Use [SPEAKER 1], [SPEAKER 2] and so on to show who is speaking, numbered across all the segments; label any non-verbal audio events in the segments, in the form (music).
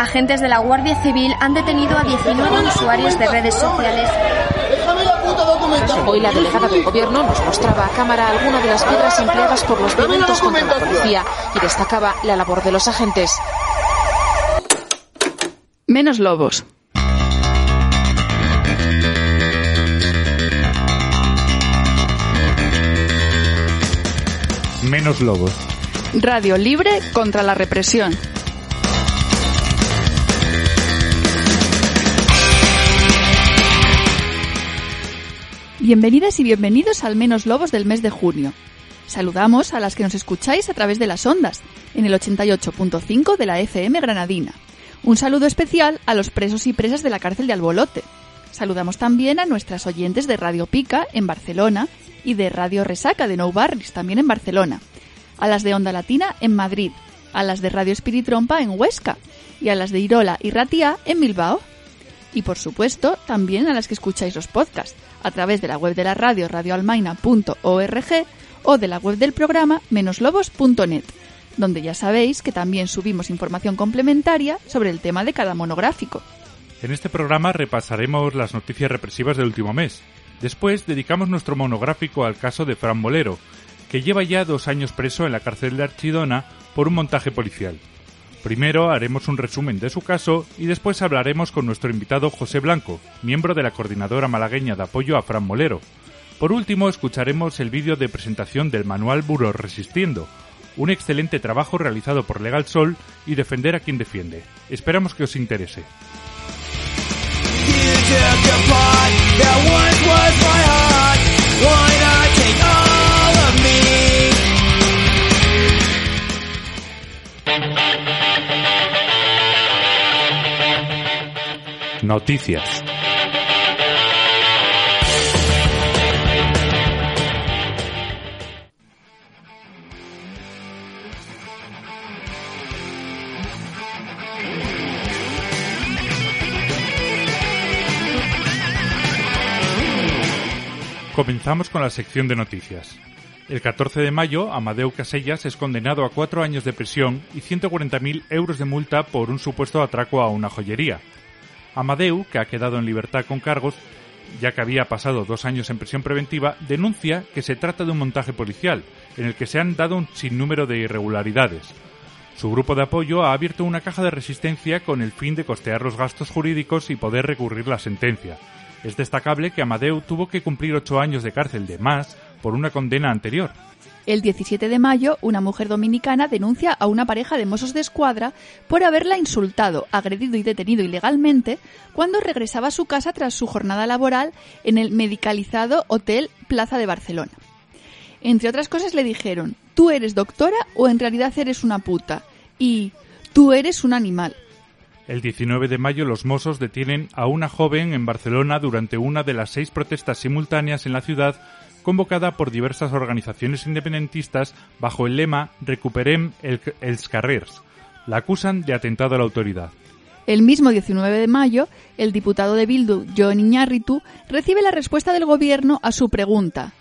[SPEAKER 1] Agentes de la Guardia Civil han detenido a 19 usuarios de redes sociales.
[SPEAKER 2] Hoy la delegada del gobierno nos mostraba a cámara algunas de las piedras empleadas por los violentos contra la policía y destacaba la labor de los agentes.
[SPEAKER 3] Menos lobos.
[SPEAKER 4] Menos lobos.
[SPEAKER 3] Radio libre contra la represión. Bienvenidas y bienvenidos al Menos Lobos del mes de junio. Saludamos a las que nos escucháis a través de las ondas, en el 88.5 de la FM Granadina. Un saludo especial a los presos y presas de la cárcel de Albolote. Saludamos también a nuestras oyentes de Radio Pica en Barcelona y de Radio Resaca de Nou Barris también en Barcelona. A las de Onda Latina en Madrid, a las de Radio Espiritrompa en Huesca y a las de Irola y Ratia en Bilbao. Y por supuesto, también a las que escucháis los podcasts a través de la web de la radio radioalmaina.org o de la web del programa menoslobos.net, donde ya sabéis que también subimos información complementaria sobre el tema de cada monográfico.
[SPEAKER 4] En este programa repasaremos las noticias represivas del último mes. Después dedicamos nuestro monográfico al caso de Fran Bolero, que lleva ya dos años preso en la cárcel de Archidona por un montaje policial. Primero haremos un resumen de su caso y después hablaremos con nuestro invitado José Blanco, miembro de la coordinadora malagueña de apoyo a Fran Molero. Por último, escucharemos el vídeo de presentación del manual Buro Resistiendo, un excelente trabajo realizado por Legal Sol y Defender a quien defiende. Esperamos que os interese. Noticias. Comenzamos con la sección de noticias. El 14 de mayo, Amadeu Casellas es condenado a cuatro años de prisión y 140.000 euros de multa por un supuesto atraco a una joyería. Amadeu, que ha quedado en libertad con cargos, ya que había pasado dos años en prisión preventiva, denuncia que se trata de un montaje policial, en el que se han dado un sinnúmero de irregularidades. Su grupo de apoyo ha abierto una caja de resistencia con el fin de costear los gastos jurídicos y poder recurrir la sentencia. Es destacable que Amadeu tuvo que cumplir ocho años de cárcel de más por una condena anterior.
[SPEAKER 3] El 17 de mayo, una mujer dominicana denuncia a una pareja de mozos de escuadra por haberla insultado, agredido y detenido ilegalmente cuando regresaba a su casa tras su jornada laboral en el medicalizado Hotel Plaza de Barcelona. Entre otras cosas le dijeron, tú eres doctora o en realidad eres una puta y tú eres un animal.
[SPEAKER 4] El 19 de mayo los Mossos detienen a una joven en Barcelona durante una de las seis protestas simultáneas en la ciudad convocada por diversas organizaciones independentistas bajo el lema Recuperem el, els carrers. La acusan de atentado a la autoridad.
[SPEAKER 3] El mismo 19 de mayo, el diputado de Bildu, John Iñárritu, recibe la respuesta del gobierno a su pregunta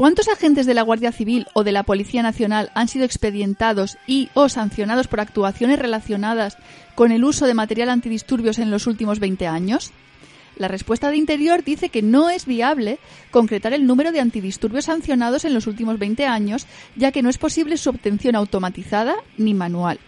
[SPEAKER 3] ¿Cuántos agentes de la Guardia Civil o de la Policía Nacional han sido expedientados y o sancionados por actuaciones relacionadas con el uso de material antidisturbios en los últimos 20 años? La respuesta de Interior dice que no es viable concretar el número de antidisturbios sancionados en los últimos 20 años, ya que no es posible su obtención automatizada ni manual.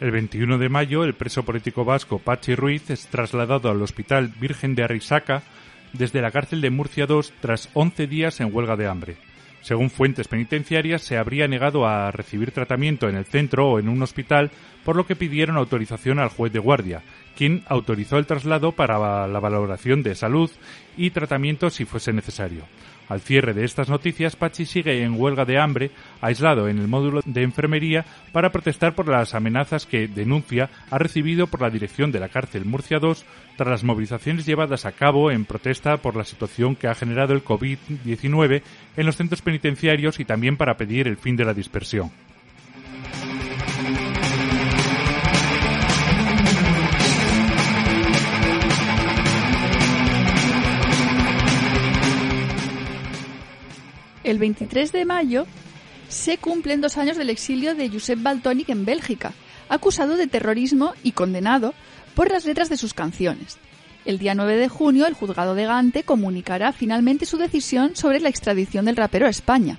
[SPEAKER 4] El 21 de mayo, el preso político vasco Pachi Ruiz es trasladado al Hospital Virgen de Arrisaca desde la cárcel de Murcia II tras 11 días en huelga de hambre. Según fuentes penitenciarias, se habría negado a recibir tratamiento en el centro o en un hospital, por lo que pidieron autorización al juez de guardia, quien autorizó el traslado para la valoración de salud y tratamiento si fuese necesario. Al cierre de estas noticias, Pachi sigue en huelga de hambre, aislado en el módulo de enfermería, para protestar por las amenazas que, denuncia, ha recibido por la dirección de la cárcel Murcia II tras las movilizaciones llevadas a cabo en protesta por la situación que ha generado el COVID-19 en los centros penitenciarios y también para pedir el fin de la dispersión.
[SPEAKER 3] El 23 de mayo se cumplen dos años del exilio de Josep Baltónic en Bélgica, acusado de terrorismo y condenado por las letras de sus canciones. El día 9 de junio, el juzgado de Gante comunicará finalmente su decisión sobre la extradición del rapero a España.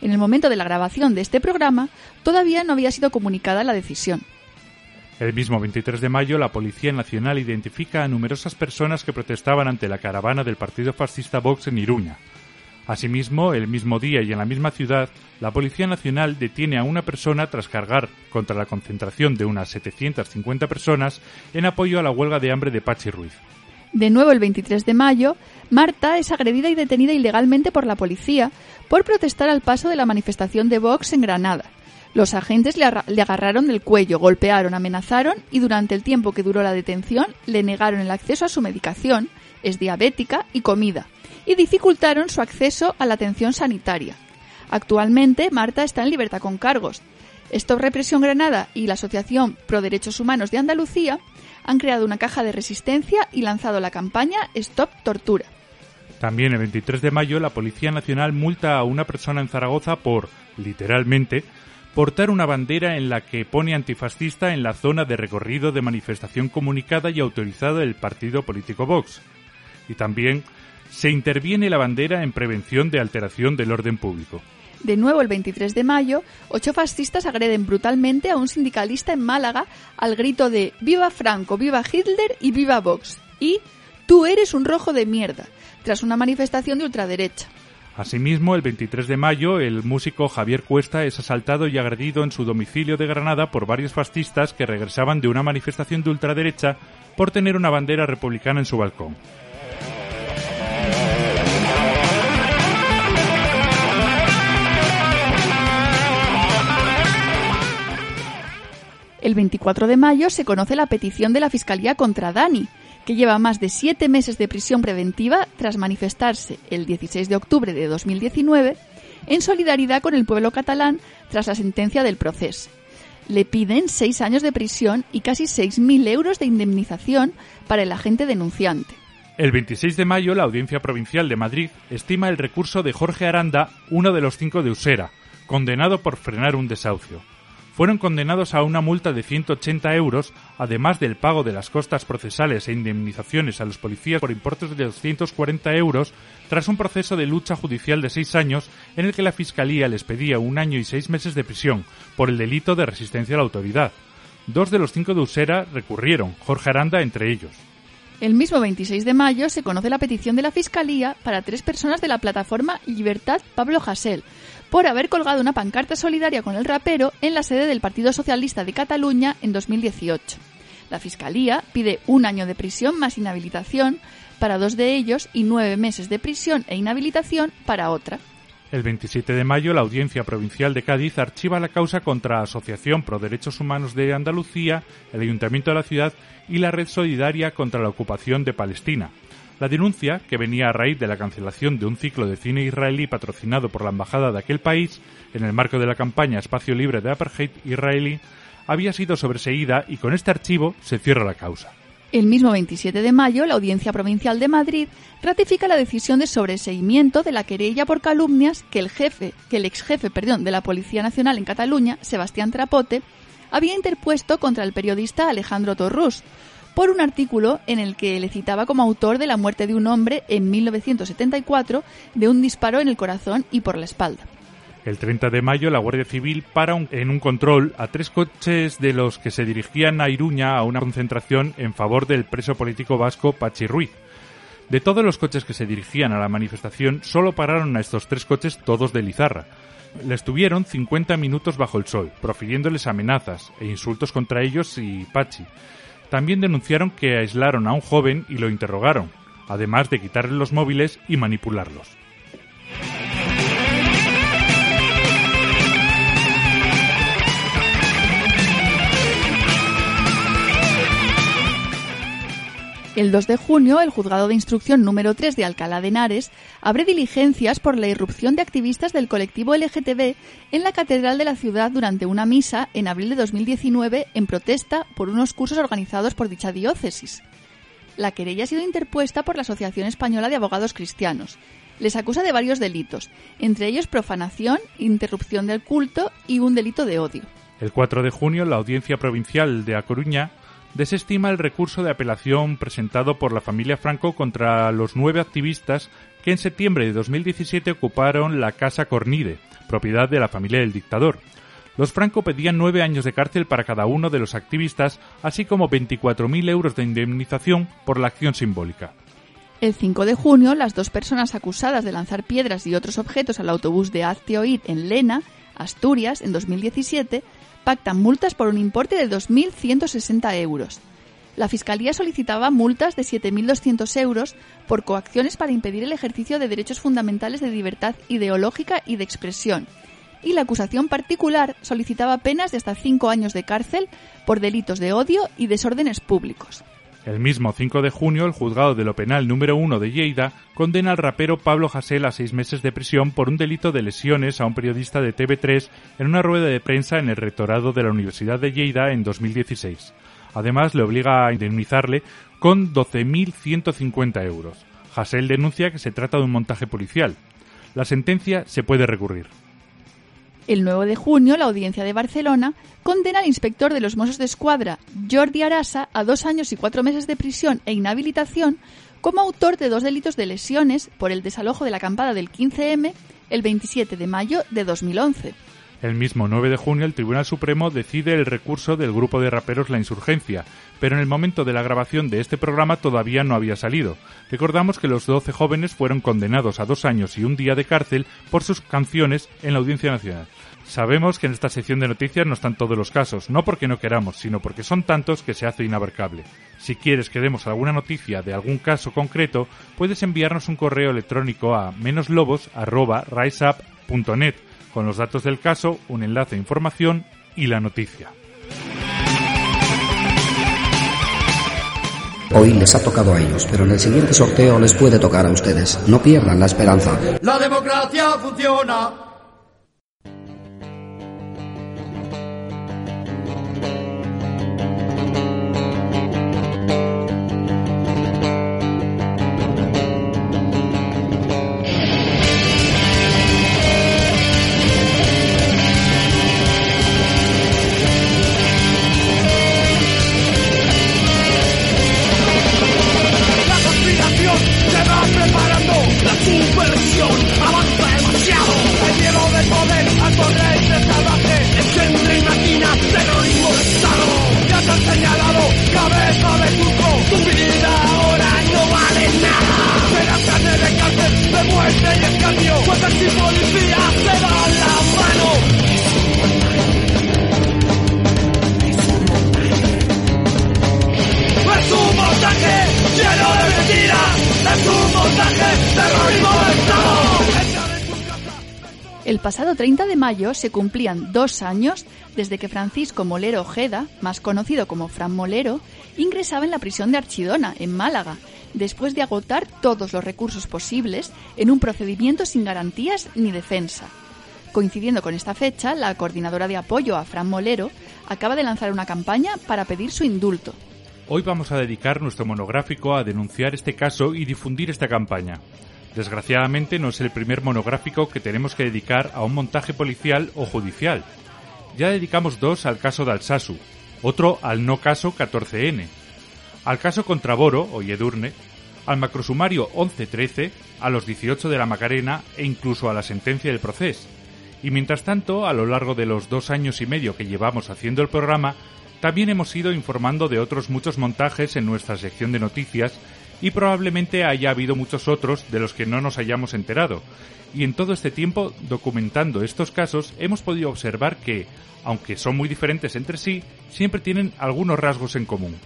[SPEAKER 3] En el momento de la grabación de este programa, todavía no había sido comunicada la decisión.
[SPEAKER 4] El mismo 23 de mayo, la Policía Nacional identifica a numerosas personas que protestaban ante la caravana del partido fascista Vox en Iruña. Asimismo, el mismo día y en la misma ciudad, la Policía Nacional detiene a una persona tras cargar contra la concentración de unas 750 personas en apoyo a la huelga de hambre de Pachi Ruiz.
[SPEAKER 3] De nuevo, el 23 de mayo, Marta es agredida y detenida ilegalmente por la policía por protestar al paso de la manifestación de Vox en Granada. Los agentes le, agarraron del cuello, golpearon, amenazaron y durante el tiempo que duró la detención le negaron el acceso a su medicación, es diabética, y comida y dificultaron su acceso a la atención sanitaria. Actualmente, Marta está en libertad con cargos. Stop Represión Granada y la Asociación Pro Derechos Humanos de Andalucía han creado una caja de resistencia y lanzado la campaña Stop Tortura.
[SPEAKER 4] También el 23 de mayo la Policía Nacional multa a una persona en Zaragoza por, literalmente, portar una bandera en la que pone antifascista en la zona de recorrido de manifestación comunicada y autorizada del partido político Vox. Y también se interviene la bandera en prevención de alteración del orden público.
[SPEAKER 3] De nuevo, el 23 de mayo, ocho fascistas agreden brutalmente a un sindicalista en Málaga al grito de Viva Franco, viva Hitler y viva Vox. Y Tú eres un rojo de mierda, tras una manifestación de ultraderecha.
[SPEAKER 4] Asimismo, el 23 de mayo, el músico Javier Cuesta es asaltado y agredido en su domicilio de Granada por varios fascistas que regresaban de una manifestación de ultraderecha por tener una bandera republicana en su balcón.
[SPEAKER 3] El 24 de mayo se conoce la petición de la Fiscalía contra Dani, que lleva más de siete meses de prisión preventiva tras manifestarse el 16 de octubre de 2019 en solidaridad con el pueblo catalán tras la sentencia del proceso. Le piden seis años de prisión y casi 6.000 euros de indemnización para el agente denunciante.
[SPEAKER 4] El 26 de mayo, la Audiencia Provincial de Madrid estima el recurso de Jorge Aranda, uno de los cinco de Usera, condenado por frenar un desahucio fueron condenados a una multa de 180 euros, además del pago de las costas procesales e indemnizaciones a los policías por importes de 240 euros, tras un proceso de lucha judicial de seis años en el que la Fiscalía les pedía un año y seis meses de prisión por el delito de resistencia a la autoridad. Dos de los cinco de Usera recurrieron, Jorge Aranda entre ellos.
[SPEAKER 3] El mismo 26 de mayo se conoce la petición de la Fiscalía para tres personas de la plataforma Libertad Pablo Hasél, por haber colgado una pancarta solidaria con el rapero en la sede del Partido Socialista de Cataluña en 2018. La Fiscalía pide un año de prisión más inhabilitación para dos de ellos y nueve meses de prisión e inhabilitación para otra.
[SPEAKER 4] El 27 de mayo, la Audiencia Provincial de Cádiz archiva la causa contra Asociación Pro Derechos Humanos de Andalucía, el Ayuntamiento de la ciudad y la Red Solidaria contra la Ocupación de Palestina, la denuncia, que venía a raíz de la cancelación de un ciclo de cine israelí patrocinado por la embajada de aquel país, en el marco de la campaña Espacio Libre de Apartheid israelí, había sido sobreseída y con este archivo se cierra la causa.
[SPEAKER 3] El mismo 27 de mayo, la Audiencia Provincial de Madrid ratifica la decisión de sobreseimiento de la querella por calumnias que el jefe, que el ex jefe, perdón, de la Policía Nacional en Cataluña, Sebastián Trapote, había interpuesto contra el periodista Alejandro Torrús, por un artículo en el que le citaba como autor de la muerte de un hombre en 1974 de un disparo en el corazón y por la espalda.
[SPEAKER 4] El 30 de mayo la Guardia Civil para en un control a tres coches de los que se dirigían a Iruña a una concentración en favor del preso político vasco Pachi Ruiz. De todos los coches que se dirigían a la manifestación, solo pararon a estos tres coches todos de Lizarra. Les tuvieron 50 minutos bajo el sol, profiriéndoles amenazas e insultos contra ellos y Pachi. También denunciaron que aislaron a un joven y lo interrogaron, además de quitarle los móviles y manipularlos.
[SPEAKER 3] El 2 de junio, el juzgado de instrucción número 3 de Alcalá de Henares abre diligencias por la irrupción de activistas del colectivo LGTB en la Catedral de la ciudad durante una misa en abril de 2019 en protesta por unos cursos organizados por dicha diócesis. La querella ha sido interpuesta por la Asociación Española de Abogados Cristianos. Les acusa de varios delitos, entre ellos profanación, interrupción del culto y un delito de odio.
[SPEAKER 4] El 4 de junio, la Audiencia Provincial de A Coruña desestima el recurso de apelación presentado por la familia Franco contra los nueve activistas que en septiembre de 2017 ocuparon la Casa Cornide, propiedad de la familia del dictador. Los Franco pedían nueve años de cárcel para cada uno de los activistas, así como 24.000 euros de indemnización por la acción simbólica.
[SPEAKER 3] El 5 de junio, las dos personas acusadas de lanzar piedras y otros objetos al autobús de Hazte Oír en Lena, Asturias, en 2017, multas por un importe de 2.160 euros. La Fiscalía solicitaba multas de 7.200 euros por coacciones para impedir el ejercicio de derechos fundamentales de libertad ideológica y de expresión. Y la acusación particular solicitaba penas de hasta cinco años de cárcel por delitos de odio y desórdenes públicos.
[SPEAKER 4] El mismo 5 de junio, el juzgado de lo penal número 1 de Lleida condena al rapero Pablo Hasél a seis meses de prisión por un delito de lesiones a un periodista de TV3 en una rueda de prensa en el rectorado de la Universidad de Lleida en 2016. Además, le obliga a indemnizarle con 12.150 euros. Hasél denuncia que se trata de un montaje policial. La sentencia se puede recurrir.
[SPEAKER 3] El 9 de junio, la Audiencia de Barcelona condena al inspector de los Mossos de Escuadra, Jordi Arasa, a dos años y cuatro meses de prisión e inhabilitación como autor de dos delitos de lesiones por el desalojo de la acampada del 15M el 27 de mayo de 2011.
[SPEAKER 4] El mismo 9 de junio el Tribunal Supremo decide el recurso del grupo de raperos La Insurgencia, pero en el momento de la grabación de este programa todavía no había salido. Recordamos que los 12 jóvenes fueron condenados a dos años y un día de cárcel por sus canciones en la Audiencia Nacional. Sabemos que en esta sección de noticias no están todos los casos, no porque no queramos, sino porque son tantos que se hace inabarcable. Si quieres que demos alguna noticia de algún caso concreto, puedes enviarnos un correo electrónico a menoslobos.riseup.net con los datos del caso, un enlace de información y la noticia.
[SPEAKER 5] Hoy les ha tocado a ellos, pero en el siguiente sorteo les puede tocar a ustedes. No pierdan la esperanza.
[SPEAKER 6] La democracia funciona.
[SPEAKER 3] Se cumplían dos años desde que Francisco Molero Ojeda, más conocido como Fran Molero, ingresaba en la prisión de Archidona, en Málaga, después de agotar todos los recursos posibles en un procedimiento sin garantías ni defensa. Coincidiendo con esta fecha, la coordinadora de apoyo a Fran Molero acaba de lanzar una campaña para pedir su indulto.
[SPEAKER 4] Hoy vamos a dedicar nuestro monográfico a denunciar este caso y difundir esta campaña. Desgraciadamente no es el primer monográfico que tenemos que dedicar a un montaje policial o judicial. Ya dedicamos dos al caso de Alsasu, otro al no caso 14N, al caso contra Boro o Yedurne, al macrosumario 1113, a los 18 de la Macarena e incluso a la sentencia del proceso. Y mientras tanto, a lo largo de los dos años y medio que llevamos haciendo el programa, también hemos ido informando de otros muchos montajes en nuestra sección de noticias y probablemente haya habido muchos otros de los que no nos hayamos enterado. Y en todo este tiempo, documentando estos casos, hemos podido observar que, aunque son muy diferentes entre sí, siempre tienen algunos rasgos en común.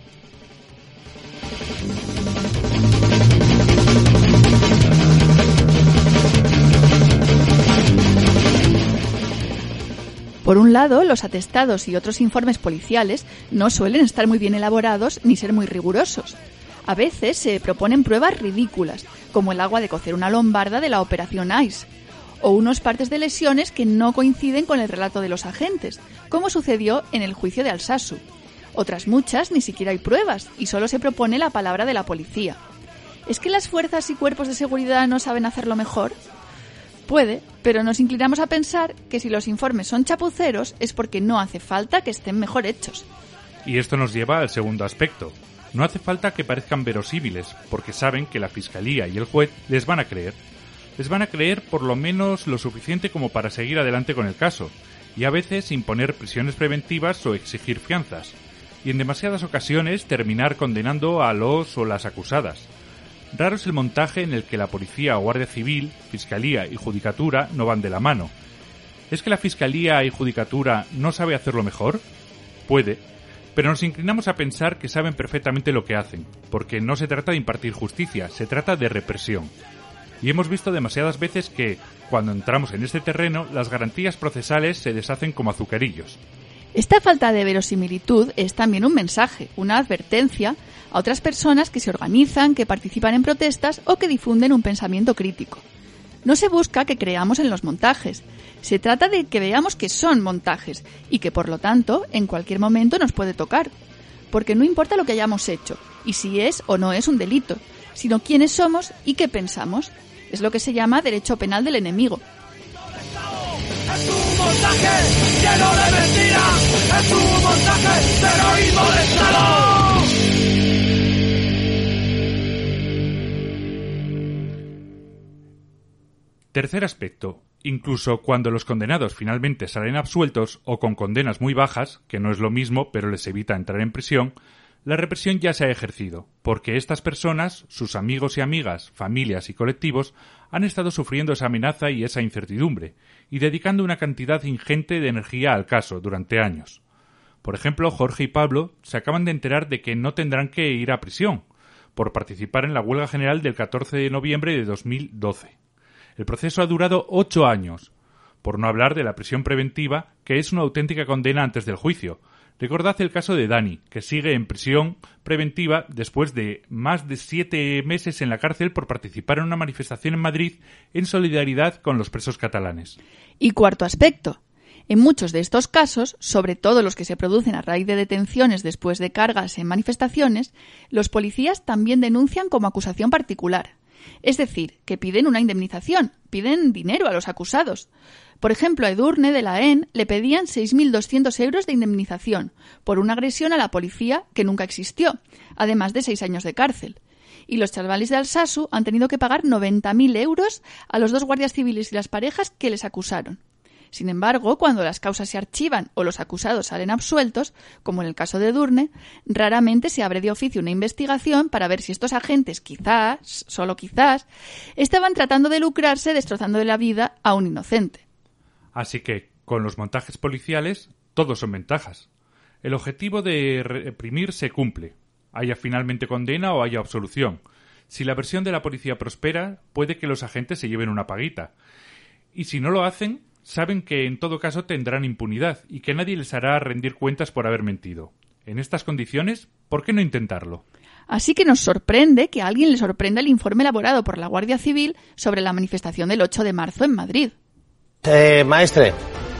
[SPEAKER 3] Por un lado, los atestados y otros informes policiales no suelen estar muy bien elaborados ni ser muy rigurosos. A veces se proponen pruebas ridículas, como el agua de cocer una lombarda de la operación ICE, o unos partes de lesiones que no coinciden con el relato de los agentes, como sucedió en el juicio de Alsasu. Otras muchas ni siquiera hay pruebas y solo se propone la palabra de la policía. ¿Es que las fuerzas y cuerpos de seguridad no saben hacerlo mejor? Puede, pero nos inclinamos a pensar que si los informes son chapuceros es porque no hace falta que estén mejor hechos.
[SPEAKER 4] Y esto nos lleva al segundo aspecto. No hace falta que parezcan verosímiles, porque saben que la Fiscalía y el juez les van a creer. Les van a creer por lo menos lo suficiente como para seguir adelante con el caso, y a veces imponer prisiones preventivas o exigir fianzas, y en demasiadas ocasiones terminar condenando a los o las acusadas. Raro es el montaje en el que la policía o guardia civil, fiscalía y judicatura no van de la mano. ¿Es que la fiscalía y judicatura no sabe hacerlo mejor? Puede, pero nos inclinamos a pensar que saben perfectamente lo que hacen, porque no se trata de impartir justicia, se trata de represión. Y hemos visto demasiadas veces que, cuando entramos en este terreno, las garantías procesales se deshacen como azucarillos.
[SPEAKER 3] Esta falta de verosimilitud es también un mensaje, una advertencia a otras personas que se organizan, que participan en protestas o que difunden un pensamiento crítico. No se busca que creamos en los montajes, se trata de que veamos que son montajes y que por lo tanto en cualquier momento nos puede tocar. Porque no importa lo que hayamos hecho y si es o no es un delito, sino quiénes somos y qué pensamos. Es lo que se llama derecho penal del enemigo.
[SPEAKER 4] Tercer aspecto. Incluso cuando los condenados finalmente salen absueltos o con condenas muy bajas, que no es lo mismo pero les evita entrar en prisión, la represión ya se ha ejercido, porque estas personas, sus amigos y amigas, familias y colectivos, han estado sufriendo esa amenaza y esa incertidumbre, y dedicando una cantidad ingente de energía al caso durante años. Por ejemplo, Jorge y Pablo se acaban de enterar de que no tendrán que ir a prisión, por participar en la huelga general del 14 de noviembre de 2012. El proceso ha durado ocho años, por no hablar de la prisión preventiva, que es una auténtica condena antes del juicio. Recordad el caso de Dani, que sigue en prisión preventiva después de más de siete meses en la cárcel por participar en una manifestación en Madrid en solidaridad con los presos catalanes.
[SPEAKER 3] Y cuarto aspecto. En muchos de estos casos, sobre todo los que se producen a raíz de detenciones después de cargas en manifestaciones, los policías también denuncian como acusación particular. Es decir, que piden una indemnización, piden dinero a los acusados. Por ejemplo, a Edurne de la EN le pedían 6.200 euros de indemnización por una agresión a la policía que nunca existió, además de seis años de cárcel. Y los chavales de Alsasu han tenido que pagar 90.000 euros a los dos guardias civiles y las parejas que les acusaron. Sin embargo, cuando las causas se archivan o los acusados salen absueltos, como en el caso de Durne, raramente se abre de oficio una investigación para ver si estos agentes quizás, solo quizás, estaban tratando de lucrarse destrozando la vida a un inocente.
[SPEAKER 4] Así que, con los montajes policiales, todos son ventajas. El objetivo de reprimir se cumple, haya finalmente condena o haya absolución. Si la versión de la policía prospera, puede que los agentes se lleven una paguita. Y si no lo hacen, saben que en todo caso tendrán impunidad y que nadie les hará rendir cuentas por haber mentido. En estas condiciones, ¿por qué no intentarlo?
[SPEAKER 3] Así que nos sorprende que a alguien le sorprenda el informe elaborado por la Guardia Civil sobre la manifestación del 8 de marzo en Madrid.
[SPEAKER 7] Eh, maestre,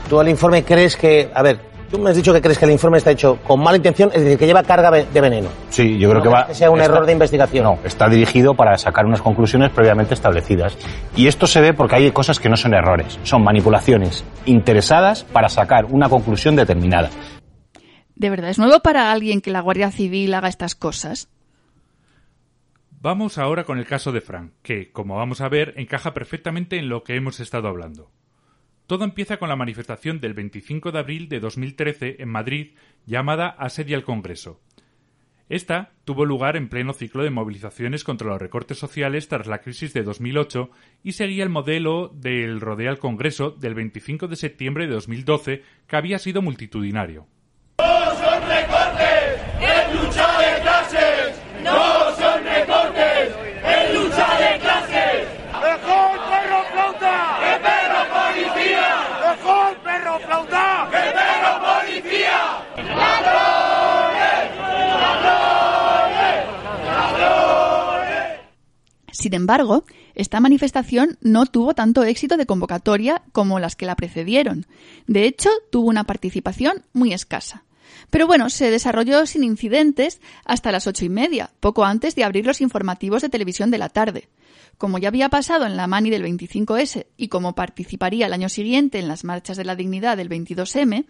[SPEAKER 7] ¿tú al informe crees que... A ver, Tú me has dicho que crees que el informe está hecho con mala intención, es decir, que lleva carga de veneno.
[SPEAKER 8] Sí, yo creo que va.
[SPEAKER 7] Que sea un error de investigación.
[SPEAKER 8] No, está dirigido para sacar unas conclusiones previamente establecidas. Y esto se ve porque hay cosas que no son errores, son manipulaciones interesadas para sacar una conclusión determinada.
[SPEAKER 3] ¿De verdad es nuevo para alguien que la Guardia Civil haga estas cosas?
[SPEAKER 4] Vamos ahora con el caso de Frank, que, como vamos a ver, encaja perfectamente en lo que hemos estado hablando. Todo empieza con la manifestación del 25 de abril de 2013 en Madrid llamada Asedia al Congreso. Esta tuvo lugar en pleno ciclo de movilizaciones contra los recortes sociales tras la crisis de 2008 y seguía el modelo del Rodea al Congreso del 25 de septiembre de 2012 que había sido multitudinario.
[SPEAKER 3] Sin embargo, esta manifestación no tuvo tanto éxito de convocatoria como las que la precedieron. De hecho, tuvo una participación muy escasa. Pero bueno, se desarrolló sin incidentes hasta las ocho y media, poco antes de abrir los informativos de televisión de la tarde. Como ya había pasado en la Mani del 25S y como participaría el año siguiente en las marchas de la dignidad del 22M,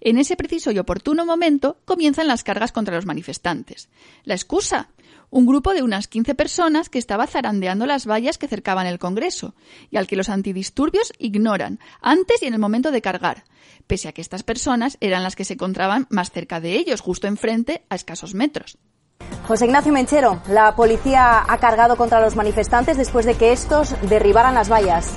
[SPEAKER 3] en ese preciso y oportuno momento comienzan las cargas contra los manifestantes. La excusa, un grupo de unas 15 personas que estaba zarandeando las vallas que cercaban el Congreso y al que los antidisturbios ignoran antes y en el momento de cargar, pese a que estas personas eran las que se encontraban más cerca de ellos, justo enfrente, a escasos metros.
[SPEAKER 9] José Ignacio Menchero, la policía ha cargado contra los manifestantes después de que estos derribaran las vallas.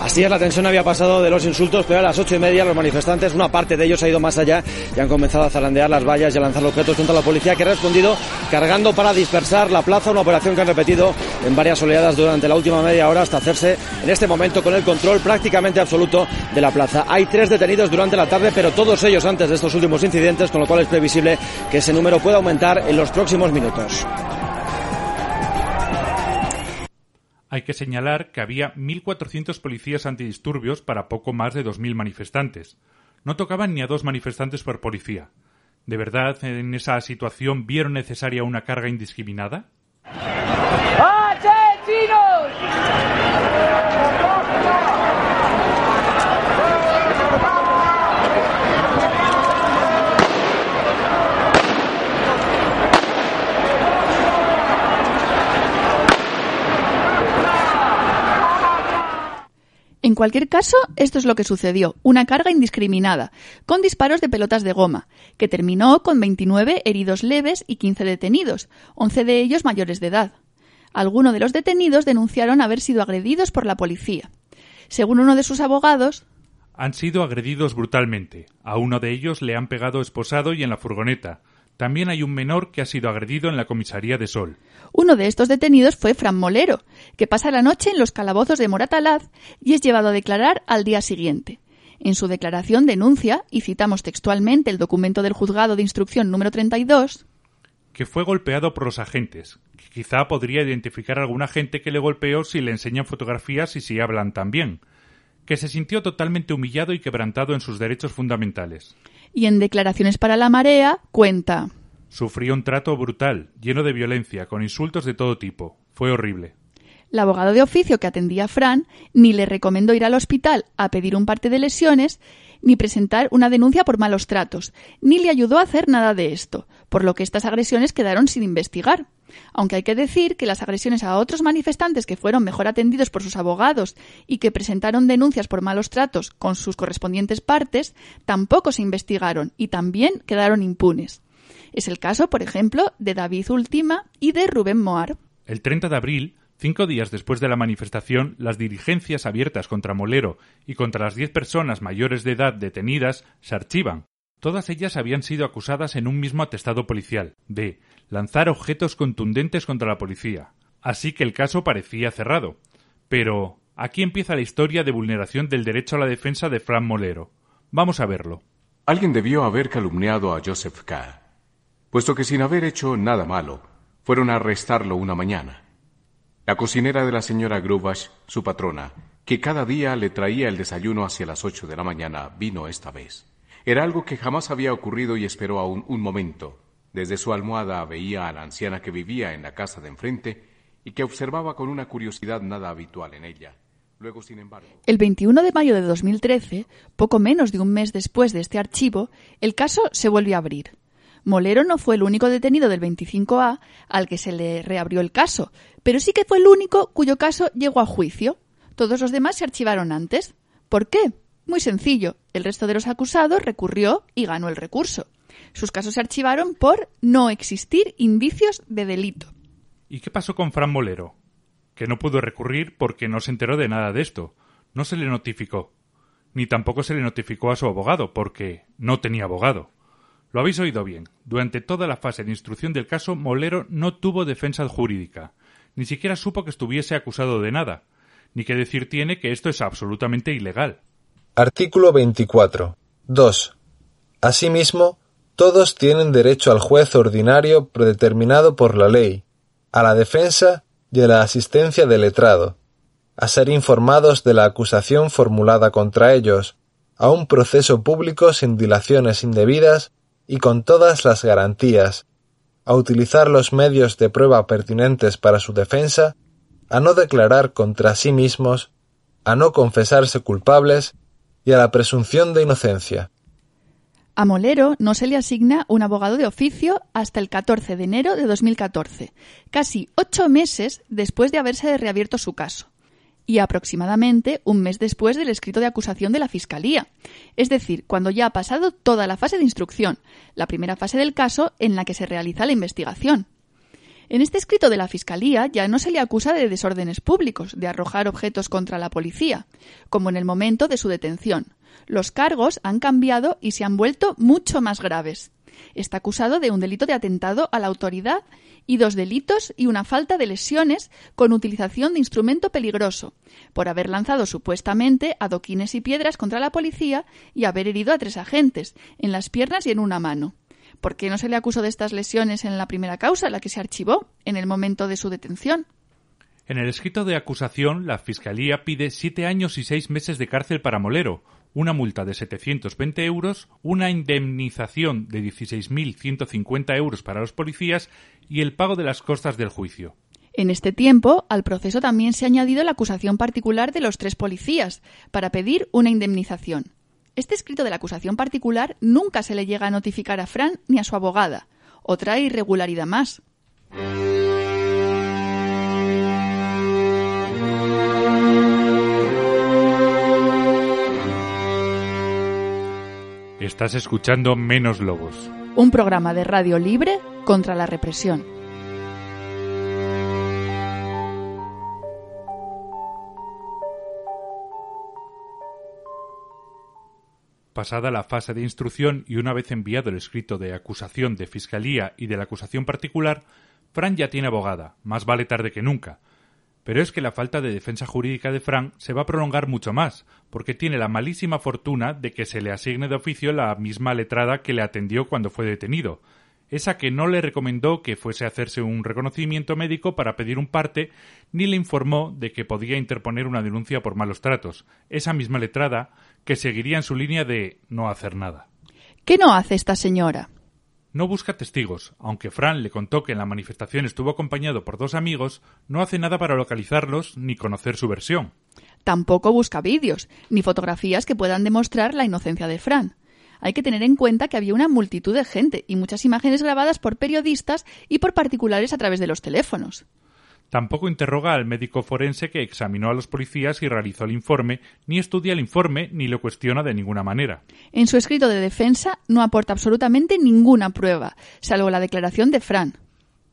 [SPEAKER 10] Así es, la tensión había pasado de los insultos, pero a las ocho y media los manifestantes, una parte de ellos ha ido más allá y han comenzado a zarandear las vallas y a lanzar objetos contra la policía que ha respondido cargando para dispersar la plaza, una operación que han repetido en varias oleadas durante la última media hora hasta hacerse en este momento con el control prácticamente absoluto de la plaza. Hay tres detenidos durante la tarde, pero todos ellos antes de estos últimos incidentes, con lo cual es previsible que ese número pueda aumentar en los próximos minutos.
[SPEAKER 4] Hay que señalar que había 1.400 policías antidisturbios para poco más de 2.000 manifestantes. No tocaban ni a dos manifestantes por policía. ¿De verdad en esa situación vieron necesaria una carga indiscriminada?
[SPEAKER 3] En cualquier caso, esto es lo que sucedió, una carga indiscriminada, con disparos de pelotas de goma, que terminó con 29 heridos leves y 15 detenidos, 11 de ellos mayores de edad. Algunos de los detenidos denunciaron haber sido agredidos por la policía. Según uno de sus abogados,
[SPEAKER 4] han sido agredidos brutalmente. A uno de ellos le han pegado esposado y en la furgoneta. También hay un menor que ha sido agredido en la comisaría de Sol.
[SPEAKER 3] Uno de estos detenidos fue Fran Molero, que pasa la noche en los calabozos de Moratalaz y es llevado a declarar al día siguiente. En su declaración denuncia, y citamos textualmente el documento del juzgado de instrucción número 32,
[SPEAKER 4] que fue golpeado por los agentes, que quizá podría identificar a algún agente que le golpeó si le enseñan fotografías y si hablan también, que se sintió totalmente humillado y quebrantado en sus derechos fundamentales.
[SPEAKER 3] Y en declaraciones para la marea cuenta
[SPEAKER 4] Sufrió un trato brutal, lleno de violencia, con insultos de todo tipo. Fue horrible.
[SPEAKER 3] El abogado de oficio que atendía a Fran ni le recomendó ir al hospital a pedir un parte de lesiones, ni presentar una denuncia por malos tratos, ni le ayudó a hacer nada de esto, por lo que estas agresiones quedaron sin investigar. Aunque hay que decir que las agresiones a otros manifestantes que fueron mejor atendidos por sus abogados y que presentaron denuncias por malos tratos con sus correspondientes partes, tampoco se investigaron y también quedaron impunes. Es el caso, por ejemplo, de David Ultima y de Rubén Moar.
[SPEAKER 4] El 30 de abril, cinco días después de la manifestación, las diligencias abiertas contra Molero y contra las diez personas mayores de edad detenidas se archivan. Todas ellas habían sido acusadas en un mismo atestado policial de lanzar objetos contundentes contra la policía. Así que el caso parecía cerrado. Pero aquí empieza la historia de vulneración del derecho a la defensa de Fran Molero. Vamos a verlo.
[SPEAKER 11] Alguien debió haber calumniado a Joseph K puesto que sin haber hecho nada malo, fueron a arrestarlo una mañana. La cocinera de la señora Grubash, su patrona, que cada día le traía el desayuno hacia las ocho de la mañana, vino esta vez. Era algo que jamás había ocurrido y esperó aún un momento. Desde su almohada veía a la anciana que vivía en la casa de enfrente y que observaba con una curiosidad nada habitual en ella. Luego, sin embargo...
[SPEAKER 3] El 21 de mayo de 2013, poco menos de un mes después de este archivo, el caso se vuelve a abrir. Molero no fue el único detenido del 25A al que se le reabrió el caso, pero sí que fue el único cuyo caso llegó a juicio. Todos los demás se archivaron antes. ¿Por qué? Muy sencillo. El resto de los acusados recurrió y ganó el recurso. Sus casos se archivaron por no existir indicios de delito.
[SPEAKER 4] ¿Y qué pasó con Fran Molero? Que no pudo recurrir porque no se enteró de nada de esto. No se le notificó. Ni tampoco se le notificó a su abogado porque no tenía abogado. Lo habéis oído bien. Durante toda la fase de instrucción del caso, Molero no tuvo defensa jurídica. Ni siquiera supo que estuviese acusado de nada. Ni que decir tiene que esto es absolutamente ilegal.
[SPEAKER 12] Artículo 24. 2. Asimismo, todos tienen derecho al juez ordinario predeterminado por la ley, a la defensa y a la asistencia del letrado, a ser informados de la acusación formulada contra ellos, a un proceso público sin dilaciones indebidas y con todas las garantías, a utilizar los medios de prueba pertinentes para su defensa, a no declarar contra sí mismos, a no confesarse culpables y a la presunción de inocencia.
[SPEAKER 3] A Molero no se le asigna un abogado de oficio hasta el 14 de enero de 2014, casi ocho meses después de haberse reabierto su caso y aproximadamente un mes después del escrito de acusación de la Fiscalía, es decir, cuando ya ha pasado toda la fase de instrucción, la primera fase del caso en la que se realiza la investigación. En este escrito de la Fiscalía ya no se le acusa de desórdenes públicos, de arrojar objetos contra la policía, como en el momento de su detención. Los cargos han cambiado y se han vuelto mucho más graves. Está acusado de un delito de atentado a la autoridad y dos delitos y una falta de lesiones con utilización de instrumento peligroso, por haber lanzado supuestamente adoquines y piedras contra la policía y haber herido a tres agentes, en las piernas y en una mano. ¿Por qué no se le acusó de estas lesiones en la primera causa, la que se archivó en el momento de su detención?
[SPEAKER 4] En el escrito de acusación, la Fiscalía pide siete años y seis meses de cárcel para Molero, una multa de 720 euros, una indemnización de 16.150 euros para los policías y el pago de las costas del juicio.
[SPEAKER 3] En este tiempo, al proceso también se ha añadido la acusación particular de los tres policías para pedir una indemnización. Este escrito de la acusación particular nunca se le llega a notificar a Fran ni a su abogada. Otra irregularidad más.
[SPEAKER 4] Estás escuchando Menos Lobos.
[SPEAKER 3] Un programa de radio libre contra la represión.
[SPEAKER 4] Pasada la fase de instrucción y una vez enviado el escrito de acusación de Fiscalía y de la acusación particular, Fran ya tiene abogada, más vale tarde que nunca. Pero es que la falta de defensa jurídica de Fran se va a prolongar mucho más, porque tiene la malísima fortuna de que se le asigne de oficio la misma letrada que le atendió cuando fue detenido, esa que no le recomendó que fuese a hacerse un reconocimiento médico para pedir un parte, ni le informó de que podía interponer una denuncia por malos tratos, esa misma letrada que seguiría en su línea de no hacer nada.
[SPEAKER 3] ¿Qué no hace esta señora?
[SPEAKER 4] No busca testigos, aunque Fran le contó que en la manifestación estuvo acompañado por dos amigos, no hace nada para localizarlos ni conocer su versión.
[SPEAKER 3] Tampoco busca vídeos, ni fotografías que puedan demostrar la inocencia de Fran. Hay que tener en cuenta que había una multitud de gente y muchas imágenes grabadas por periodistas y por particulares a través de los teléfonos.
[SPEAKER 4] Tampoco interroga al médico forense que examinó a los policías y realizó el informe, ni estudia el informe ni lo cuestiona de ninguna manera.
[SPEAKER 3] En su escrito de defensa no aporta absolutamente ninguna prueba, salvo la declaración de Fran.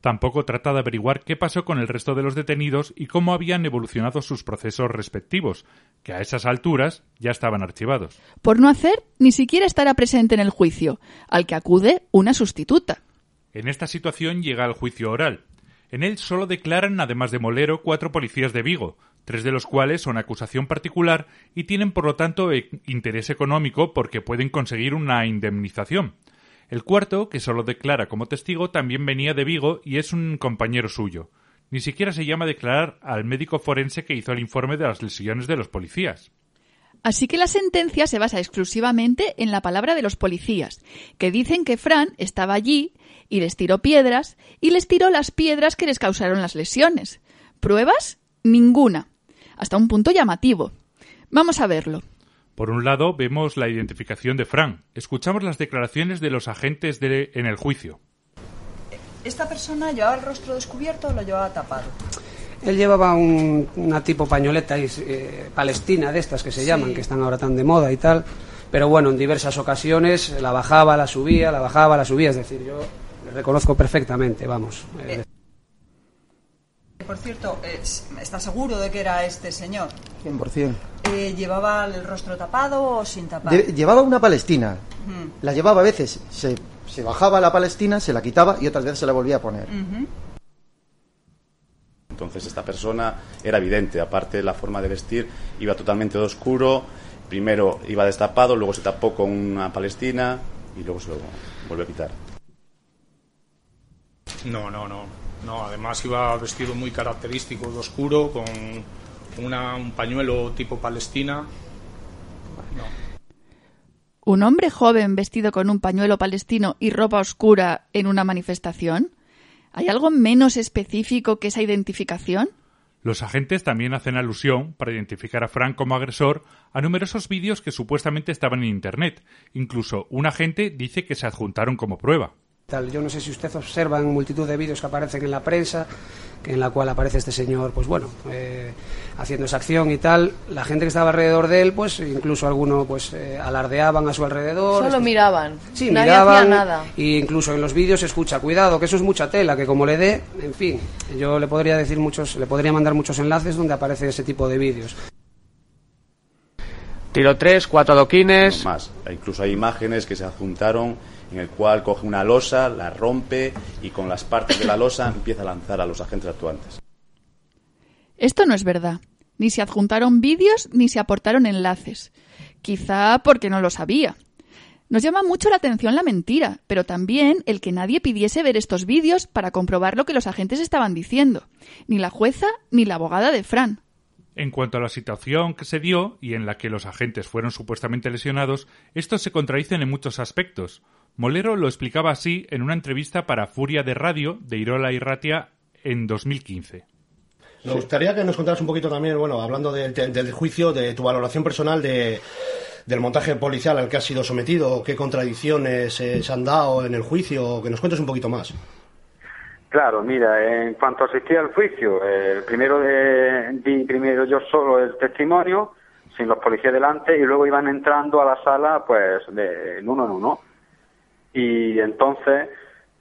[SPEAKER 4] Tampoco trata de averiguar qué pasó con el resto de los detenidos y cómo habían evolucionado sus procesos respectivos, que a esas alturas ya estaban archivados.
[SPEAKER 3] Por no hacer, ni siquiera estará presente en el juicio, al que acude una sustituta.
[SPEAKER 4] En esta situación llega el juicio oral. En él solo declaran, además de Molero, cuatro policías de Vigo, tres de los cuales son acusación particular y tienen, por lo tanto, e- interés económico porque pueden conseguir una indemnización. El cuarto, que solo declara como testigo, también venía de Vigo y es un compañero suyo. Ni siquiera se llama a declarar al médico forense que hizo el informe de las lesiones de los policías.
[SPEAKER 3] Así que la sentencia se basa exclusivamente en la palabra de los policías, que dicen que Fran estaba allí y les tiró piedras y les tiró las piedras que les causaron las lesiones. ¿Pruebas? Ninguna. Hasta un punto llamativo. Vamos a verlo.
[SPEAKER 4] Por un lado, vemos la identificación de Fran. Escuchamos las declaraciones de los agentes de, en el juicio.
[SPEAKER 13] ¿Esta persona llevaba el rostro descubierto o lo llevaba tapado?
[SPEAKER 14] Él llevaba un- una tipo pañoleta eh, palestina de estas que se
[SPEAKER 13] Sí.
[SPEAKER 14] llaman, que están ahora tan de moda y tal. Pero bueno, en diversas ocasiones la bajaba, la subía, la bajaba, la subía. Es decir, yo le reconozco perfectamente, vamos. Eh,
[SPEAKER 13] Por cierto, eh, ¿está seguro de que era este señor?
[SPEAKER 15] 100%.
[SPEAKER 13] Eh, ¿Llevaba el rostro tapado o sin tapar?
[SPEAKER 15] Lle- llevaba una palestina. La llevaba a veces, se, se bajaba la palestina, se la quitaba y otras veces se la volvía a poner.
[SPEAKER 16] Entonces esta persona era evidente, aparte la forma de vestir iba totalmente de oscuro, primero iba destapado, luego se tapó con una palestina y luego se lo volvió a quitar.
[SPEAKER 17] No, no, no. No, además iba vestido muy característico de oscuro, con una, un pañuelo tipo Palestina.
[SPEAKER 3] ¿Un hombre joven vestido con un pañuelo palestino y ropa oscura en una manifestación? ¿Hay algo menos específico que esa identificación?
[SPEAKER 4] Los agentes también hacen alusión, para identificar a Frank como agresor, a numerosos vídeos que supuestamente estaban en Internet. Incluso un agente dice que se adjuntaron como prueba.
[SPEAKER 14] Yo no sé si usted observa en multitud de vídeos que aparecen en la prensa, en la cual aparece este señor, pues bueno, eh, haciendo esa acción y tal. La gente que estaba alrededor de él, pues incluso algunos pues eh, alardeaban a su alrededor.
[SPEAKER 18] Solo miraban.
[SPEAKER 14] Sí,
[SPEAKER 18] Nadie
[SPEAKER 14] miraban.
[SPEAKER 18] hacía nada.
[SPEAKER 14] Y incluso en los vídeos se escucha, cuidado, que eso es mucha tela, que como le dé, en fin, yo le podría decir muchos, le podría mandar muchos enlaces donde aparece ese tipo de vídeos.
[SPEAKER 19] Tiro tres, cuatro adoquines.
[SPEAKER 16] Más. Incluso hay imágenes que se adjuntaron en el cual coge una losa, la rompe y con las partes de la losa empieza a lanzar a los agentes actuantes.
[SPEAKER 3] Esto no es verdad. Ni se adjuntaron vídeos ni se aportaron enlaces. Quizá porque no lo sabía. Nos llama mucho la atención la mentira, pero también el que nadie pidiese ver estos vídeos para comprobar lo que los agentes estaban diciendo. Ni la jueza ni la abogada de Fran.
[SPEAKER 4] En cuanto a la situación que se dio y en la que los agentes fueron supuestamente lesionados, estos se contradicen en muchos aspectos. Molero lo explicaba así en una entrevista para Furia de Radio de Irola y Ratia en 2015.
[SPEAKER 20] Me gustaría que nos contaras un poquito también, bueno, hablando del, del juicio, de tu valoración personal de, del montaje policial al que has sido sometido, qué contradicciones eh, se han dado en el juicio, que nos cuentes un poquito más.
[SPEAKER 21] Claro, mira, en cuanto asistí al juicio, eh, primero eh, di primero yo solo el testimonio, sin los policías delante, y luego iban entrando a la sala, pues, de en uno en uno. Y entonces,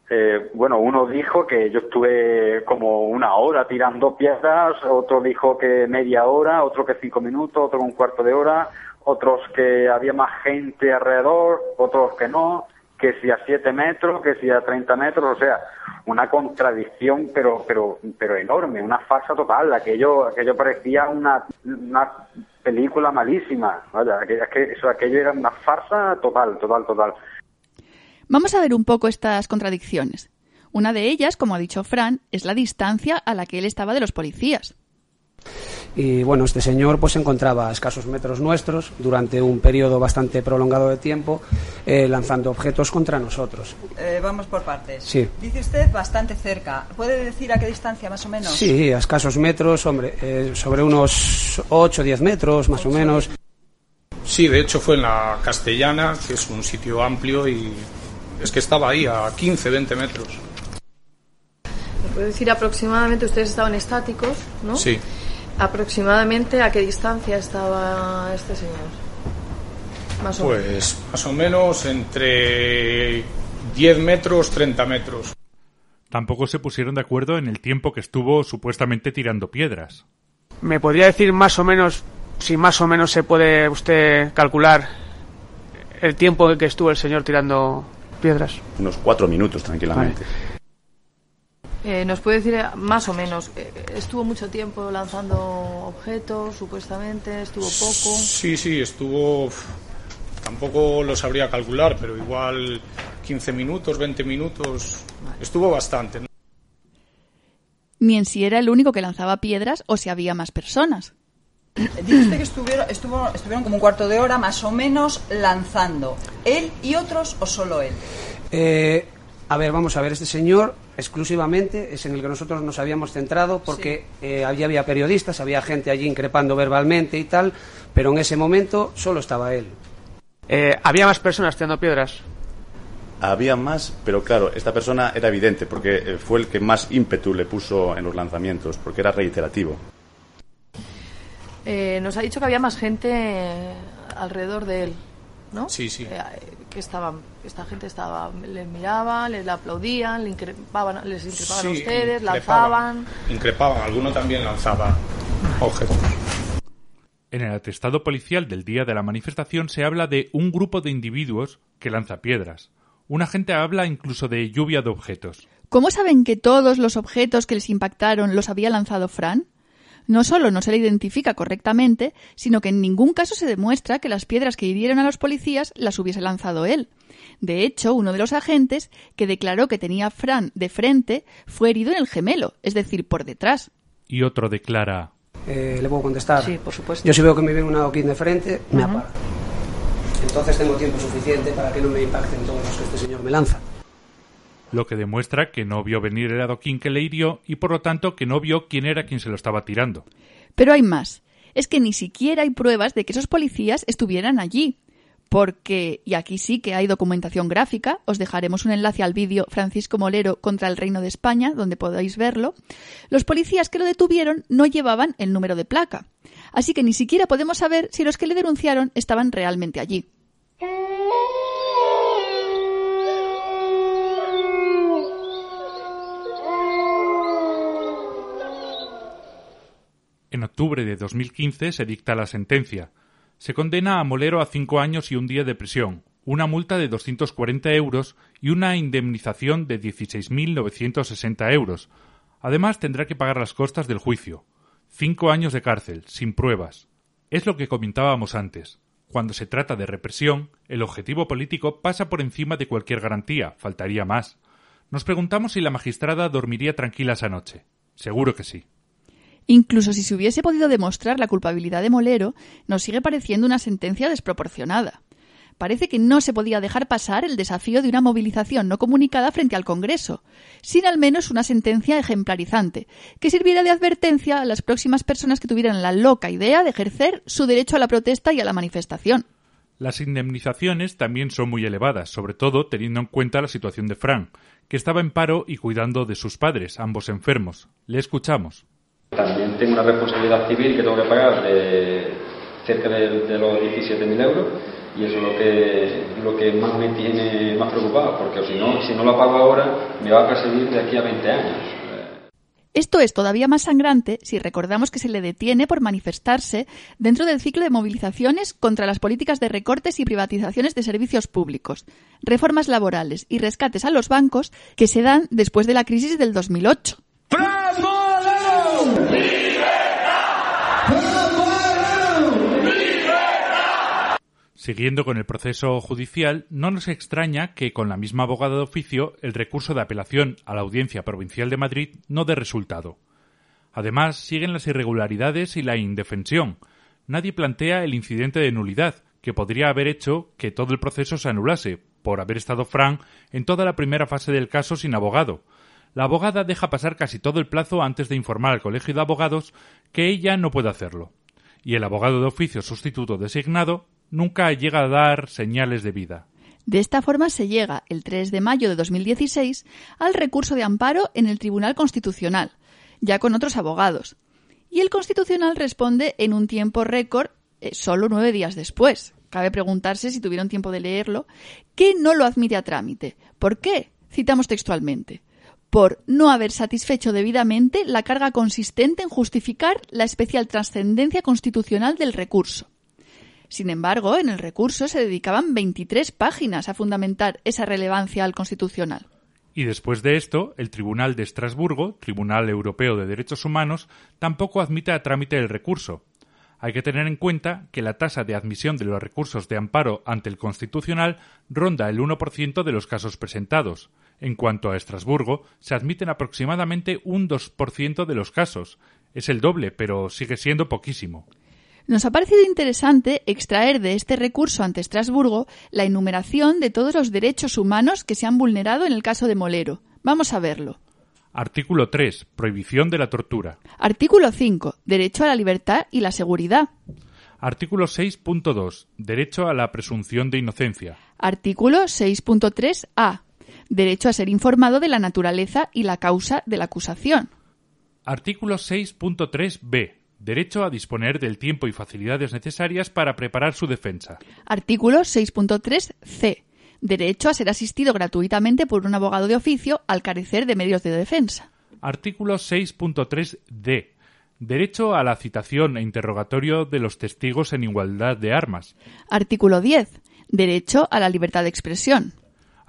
[SPEAKER 21] eh, bueno, uno dijo que yo estuve como una hora tirando piedras, otro dijo que media hora, otro que cinco minutos, otro un cuarto de hora, otros que había más gente alrededor, otros que no, que si a siete metros, que si a treinta metros, o sea, una contradicción pero pero pero enorme, una farsa total, aquello aquello parecía una, una película malísima, vaya, aquello, aquello era una farsa total, total, total.
[SPEAKER 3] Vamos a ver un poco estas contradicciones. Una de ellas, como ha dicho Fran, es la distancia a la que él estaba de los policías.
[SPEAKER 14] Y bueno, este señor pues se encontraba a escasos metros nuestros durante un periodo bastante prolongado de tiempo eh, lanzando objetos contra nosotros.
[SPEAKER 13] Eh, vamos por partes.
[SPEAKER 14] Sí.
[SPEAKER 13] Dice usted bastante cerca. ¿Puede decir a qué distancia más o menos?
[SPEAKER 14] Sí, a escasos metros, hombre, eh, sobre unos 8 o 10 metros más o menos.
[SPEAKER 17] Sí, de hecho fue en la Castellana, que es un sitio amplio y es que estaba ahí a 15, 20 metros.
[SPEAKER 18] ¿Me puede decir aproximadamente, ustedes estaban estáticos, ¿no?
[SPEAKER 17] Sí.
[SPEAKER 18] ¿Aproximadamente a qué distancia estaba este señor? Más o menos.
[SPEAKER 17] Pues más o menos entre 10 metros, 30 metros.
[SPEAKER 4] Tampoco se pusieron de acuerdo en el tiempo que estuvo supuestamente tirando piedras.
[SPEAKER 19] ¿Me podría decir más o menos, si más o menos se puede usted calcular el tiempo en que estuvo el señor tirando piedras?
[SPEAKER 16] Unos cuatro minutos, tranquilamente.
[SPEAKER 18] Eh, ¿Nos puede decir eh, más o menos? eh, ¿Estuvo mucho tiempo lanzando objetos, supuestamente? ¿Estuvo poco?
[SPEAKER 17] Sí, sí, estuvo. Tampoco lo sabría calcular, pero igual 15 minutos, 20 minutos. Estuvo bastante. ¿no?
[SPEAKER 3] Ni en si era el único que lanzaba piedras o si había más personas.
[SPEAKER 13] Dice usted que estuvieron, estuvo, estuvieron como un cuarto de hora más o menos lanzando. ¿Él y otros o solo él?
[SPEAKER 14] Eh, a ver, vamos a ver, este señor exclusivamente es en el que nosotros nos habíamos centrado porque eh, allí había periodistas, había gente allí increpando verbalmente y tal, pero en ese momento solo estaba él.
[SPEAKER 19] Eh, ¿Había más personas tirando piedras?
[SPEAKER 16] Había más, pero claro, esta persona era evidente porque eh, fue el que más ímpetu le puso en los lanzamientos, porque era reiterativo.
[SPEAKER 18] Eh, nos ha dicho que había más gente alrededor de él, ¿no?
[SPEAKER 17] Sí, sí.
[SPEAKER 18] Eh, que estaban, esta gente estaba, les miraba, les aplaudían, le increpaban, les increpaban a ustedes,
[SPEAKER 17] increpaban.
[SPEAKER 18] lanzaban.
[SPEAKER 17] Increpaban, alguno también lanzaba objetos.
[SPEAKER 4] En el atestado policial del día de la manifestación se habla de un grupo de individuos que lanza piedras. Un agente habla incluso de lluvia de objetos.
[SPEAKER 3] ¿Cómo saben que todos los objetos que les impactaron los había lanzado Fran? No solo no se le identifica correctamente, sino que en ningún caso se demuestra que las piedras que hirieron a los policías las hubiese lanzado él. De hecho, uno de los agentes, que declaró que tenía a Fran de frente, fue herido en el gemelo, es decir, por detrás.
[SPEAKER 4] Y otro declara.
[SPEAKER 14] Eh, ¿Le puedo contestar?
[SPEAKER 18] Sí, por supuesto.
[SPEAKER 14] Yo si veo que me viene un adoquín de frente, me
[SPEAKER 18] Ujú.
[SPEAKER 14] aparto. Entonces tengo tiempo suficiente para que no me impacten todos los que este señor me lanza.
[SPEAKER 4] Lo que demuestra que no vio venir el adoquín que le hirió y por lo tanto que no vio quién era quien se lo estaba tirando.
[SPEAKER 3] Pero hay más. Es que ni siquiera hay pruebas de que esos policías estuvieran allí. Porque, y aquí sí que hay documentación gráfica, os dejaremos un enlace al vídeo Francisco Molero contra el Reino de España, donde podáis verlo, los policías que lo detuvieron no llevaban el número de placa. Así que ni siquiera podemos saber si los que le denunciaron estaban realmente allí.
[SPEAKER 4] En octubre de 2015 se dicta la sentencia. Se condena a Molero a cinco años y un día de prisión, una multa de 240 euros y una indemnización de 16.960 euros. Además tendrá que pagar las costas del juicio. Cinco años de cárcel, sin pruebas. Es lo que comentábamos antes. Cuando se trata de represión, el objetivo político pasa por encima de cualquier garantía, faltaría más. Nos preguntamos si la magistrada dormiría tranquila esa noche. Seguro que sí.
[SPEAKER 3] Incluso si se hubiese podido demostrar la culpabilidad de Molero, nos sigue pareciendo una sentencia desproporcionada. Parece que no se podía dejar pasar el desafío de una movilización no comunicada frente al Congreso, sin al menos una sentencia ejemplarizante, que sirviera de advertencia a las próximas personas que tuvieran la loca idea de ejercer su derecho a la protesta y a la manifestación.
[SPEAKER 4] Las indemnizaciones también son muy elevadas, sobre todo teniendo en cuenta la situación de Fran, que estaba en paro y cuidando de sus padres, ambos enfermos. Le escuchamos.
[SPEAKER 22] También tengo una responsabilidad civil que tengo que pagar de cerca de, de los 17.000 euros y eso es lo que, lo que más me tiene más preocupado, porque si no, si no lo pago ahora me va a perseguir de aquí a 20 años.
[SPEAKER 3] Esto es todavía más sangrante si recordamos que se le detiene por manifestarse dentro del ciclo de movilizaciones contra las políticas de recortes y privatizaciones de servicios públicos, reformas laborales y rescates a los bancos que se dan después de la crisis del 2008.
[SPEAKER 4] Siguiendo con el proceso judicial, no nos extraña que con la misma abogada de oficio el recurso de apelación a la Audiencia Provincial de Madrid no dé resultado. Además, siguen las irregularidades y la indefensión. Nadie plantea el incidente de nulidad, que podría haber hecho que todo el proceso se anulase, por haber estado Fran en toda la primera fase del caso sin abogado. La abogada deja pasar casi todo el plazo antes de informar al Colegio de Abogados que ella no puede hacerlo. Y el abogado de oficio sustituto designado nunca llega a dar señales de vida.
[SPEAKER 3] De esta forma se llega, el 3 de mayo de 2016, al recurso de amparo en el Tribunal Constitucional, ya con otros abogados. Y el Constitucional responde en un tiempo récord, eh, solo nueve días después. Cabe preguntarse si tuvieron tiempo de leerlo, que no lo admite a trámite. ¿Por qué? Citamos textualmente. Por no haber satisfecho debidamente la carga consistente en justificar la especial trascendencia constitucional del recurso. Sin embargo, en el recurso se dedicaban 23 páginas a fundamentar esa relevancia al constitucional.
[SPEAKER 4] Y después de esto, el Tribunal de Estrasburgo, Tribunal Europeo de Derechos Humanos, tampoco admite a trámite el recurso. Hay que tener en cuenta que la tasa de admisión de los recursos de amparo ante el Constitucional ronda el 1% de los casos presentados. En cuanto a Estrasburgo, se admiten aproximadamente un 2% de los casos. Es el doble, pero sigue siendo poquísimo.
[SPEAKER 3] Nos ha parecido interesante extraer de este recurso ante Estrasburgo la enumeración de todos los derechos humanos que se han vulnerado en el caso de Molero. Vamos a verlo.
[SPEAKER 4] Artículo 3. Prohibición de la tortura.
[SPEAKER 3] Artículo 5. Derecho a la libertad y la seguridad.
[SPEAKER 4] Artículo 6.2. Derecho a la presunción de inocencia.
[SPEAKER 3] Artículo 6.3a. Derecho a ser informado de la naturaleza y la causa de la acusación.
[SPEAKER 4] Artículo 6.3b. Derecho a disponer del tiempo y facilidades necesarias para preparar su defensa.
[SPEAKER 3] Artículo 6.3c. Derecho a ser asistido gratuitamente por un abogado de oficio al carecer de medios de defensa.
[SPEAKER 4] Artículo 6.3d. Derecho a la citación e interrogatorio de los testigos en igualdad de armas.
[SPEAKER 3] Artículo 10. Derecho a la libertad de expresión.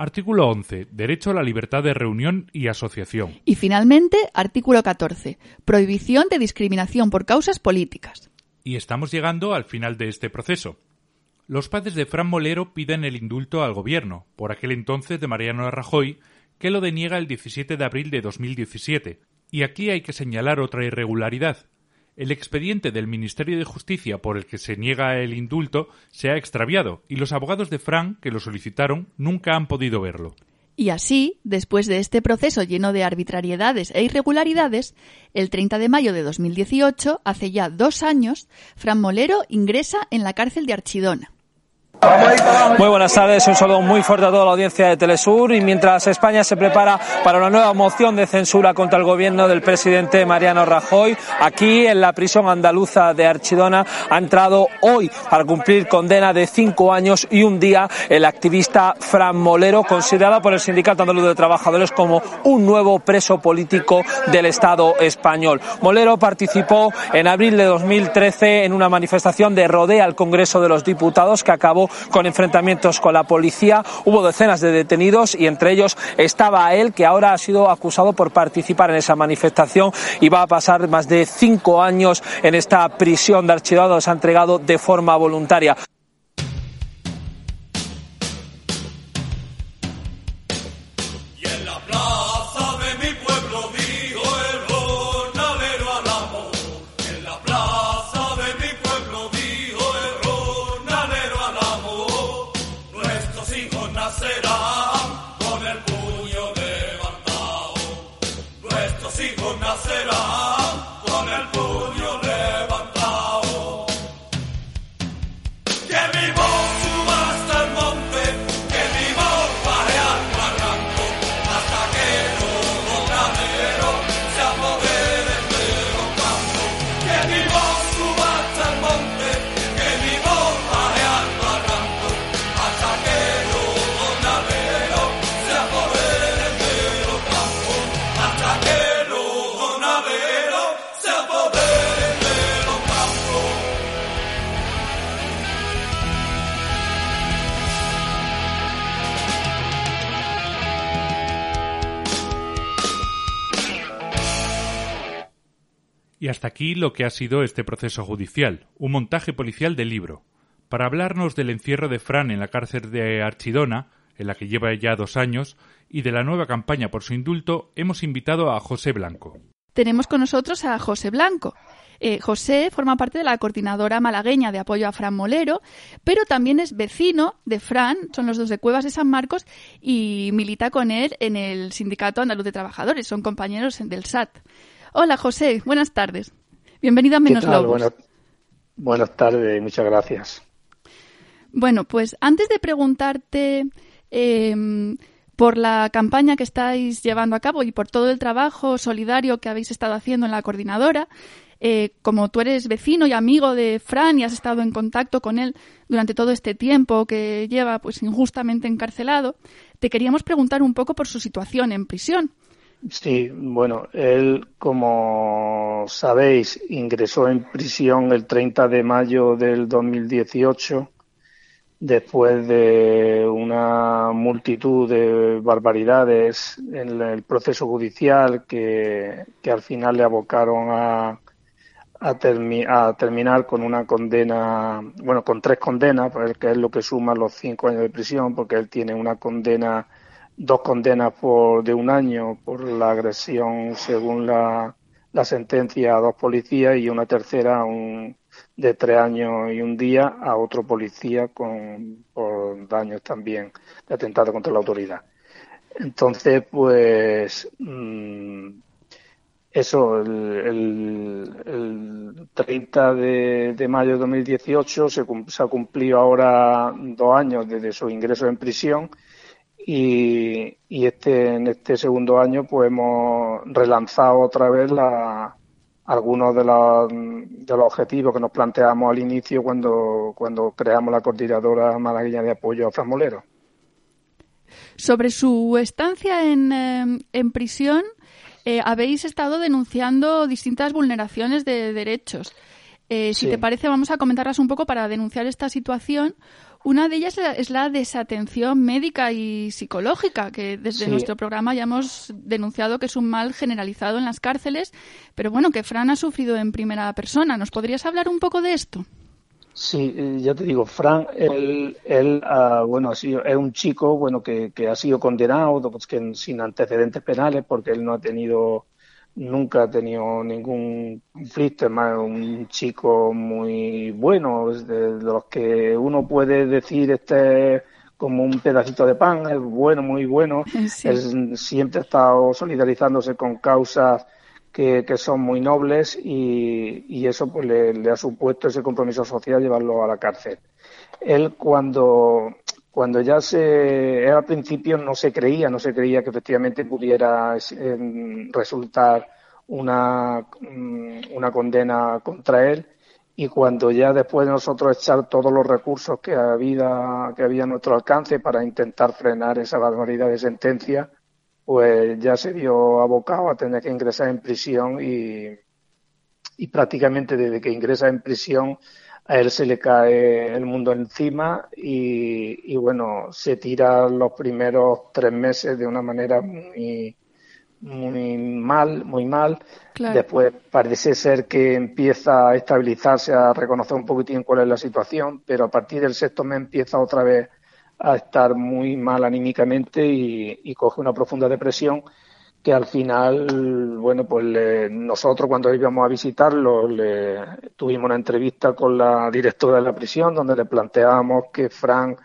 [SPEAKER 4] Artículo 11. Derecho a la libertad de reunión y asociación.
[SPEAKER 3] Y finalmente, artículo 14. Prohibición de discriminación por causas políticas.
[SPEAKER 4] Y estamos llegando al final de este proceso. Los padres de Fran Molero piden el indulto al gobierno, por aquel entonces de Mariano Rajoy, que lo deniega el 17 de abril de 2017. Y aquí hay que señalar otra irregularidad. El expediente del Ministerio de Justicia por el que se niega el indulto se ha extraviado y los abogados de Fran que lo solicitaron nunca han podido verlo.
[SPEAKER 3] Y así, después de este proceso lleno de arbitrariedades e irregularidades, el 30 de mayo de 2018, hace ya dos años, Fran Molero ingresa en la cárcel de Archidona.
[SPEAKER 23] Muy buenas tardes, un saludo muy fuerte a toda la audiencia de Telesur y mientras España se prepara para una nueva moción de censura contra el gobierno del presidente Mariano Rajoy, aquí en la prisión andaluza de Archidona ha entrado hoy para cumplir condena de cinco años y un día el activista Fran Molero, considerado por el Sindicato Andaluz de Trabajadores como un nuevo preso político del Estado español. Molero participó en abril de 2013 en una manifestación de rodea al Congreso de los Diputados que acabó con enfrentamientos con la policía. Hubo decenas de detenidos y entre ellos estaba él, que ahora ha sido acusado por participar en esa manifestación y va a pasar más de cinco años en esta prisión de archivado. Se ha entregado de forma voluntaria.
[SPEAKER 4] Hasta aquí lo que ha sido este proceso judicial, un montaje policial del libro. Para hablarnos del encierro de Fran en la cárcel de Archidona, en la que lleva ya dos años, y de la nueva campaña por su indulto, hemos invitado a José Blanco.
[SPEAKER 3] Tenemos con nosotros a José Blanco. Eh, José forma parte de la coordinadora malagueña de apoyo a Fran Molero, pero también es vecino de Fran, son los dos de Cuevas de San Marcos, y milita con él en el Sindicato Andaluz de Trabajadores, son compañeros del SAT. Hola José, buenas tardes. Bienvenido a Menos Lobos.
[SPEAKER 24] Buenas, buenas tardes, muchas gracias.
[SPEAKER 3] Bueno, pues antes de preguntarte eh, por la campaña que estáis llevando a cabo y por todo el trabajo solidario que habéis estado haciendo en la coordinadora, eh, como tú eres vecino y amigo de Fran y has estado en contacto con él durante todo este tiempo que lleva pues injustamente encarcelado, te queríamos preguntar un poco por su situación en prisión.
[SPEAKER 24] Sí, bueno, él, como sabéis, ingresó en prisión el 30 de mayo del 2018 después de una multitud de barbaridades en el proceso judicial que, que al final le abocaron a, a, a, terminar con una condena, bueno, con tres condenas, que es lo que suma los cinco años de prisión, porque él tiene una condena dos condenas por, de un año por la agresión según la, la sentencia a dos policías y una tercera un, de tres años y un día a otro policía con, por daños también de atentado contra la autoridad. Entonces, pues mmm, eso, el, el, el 30 de, de, mayo de 2018 se, se ha cumplido ahora dos años desde su ingreso en prisión y, y, este en este segundo año pues hemos relanzado otra vez la, algunos de los, de los objetivos que nos planteamos al inicio cuando, cuando creamos la coordinadora malagueña de apoyo a Fran Molero.
[SPEAKER 3] Sobre su estancia en, eh, en prisión, eh, habéis estado denunciando distintas vulneraciones de derechos. Eh, si
[SPEAKER 24] Sí.
[SPEAKER 3] te parece, vamos a comentarlas un poco para denunciar esta situación. Una de ellas es la desatención médica y psicológica, que desde
[SPEAKER 24] Sí.
[SPEAKER 3] nuestro programa ya hemos denunciado que es un mal generalizado en las cárceles, pero bueno, que Fran ha sufrido en primera persona. ¿Nos podrías hablar un poco de esto?
[SPEAKER 24] Sí, eh, ya te digo, Frank, él, él ah, bueno, ha sido, es un chico, bueno, que, que ha sido condenado, pues, que sin antecedentes penales, porque él no ha tenido, nunca ha tenido ningún conflicto, es más, un chico muy bueno, de, de los que uno puede decir este es como un pedacito de pan, es bueno, muy bueno, (laughs)
[SPEAKER 3] Sí.
[SPEAKER 24] Siempre ha estado solidarizándose con causas que, que son muy nobles y, y eso pues le, le ha supuesto ese compromiso social llevarlo a la cárcel. Él cuando, cuando ya se, al principio no se creía, no se creía que efectivamente pudiera eh, resultar una, mm, una condena contra él. Y cuando ya después de nosotros echar todos los recursos que había, que había a nuestro alcance para intentar frenar esa barbaridad de sentencia, pues ya se vio abocado a tener que ingresar en prisión y, y prácticamente desde que ingresa en prisión a él se le cae el mundo encima y, y bueno, se tira los primeros tres meses de una manera muy, muy mal, muy mal.
[SPEAKER 3] Claro.
[SPEAKER 24] Después parece ser que empieza a estabilizarse, a reconocer un poquitín cuál es la situación, pero a partir del sexto mes empieza otra vez a estar muy mal anímicamente y, y coge una profunda depresión que al final, bueno, pues le- nosotros cuando íbamos a visitarlo le, tuvimos una entrevista con la directora de la prisión donde le planteábamos que Frank,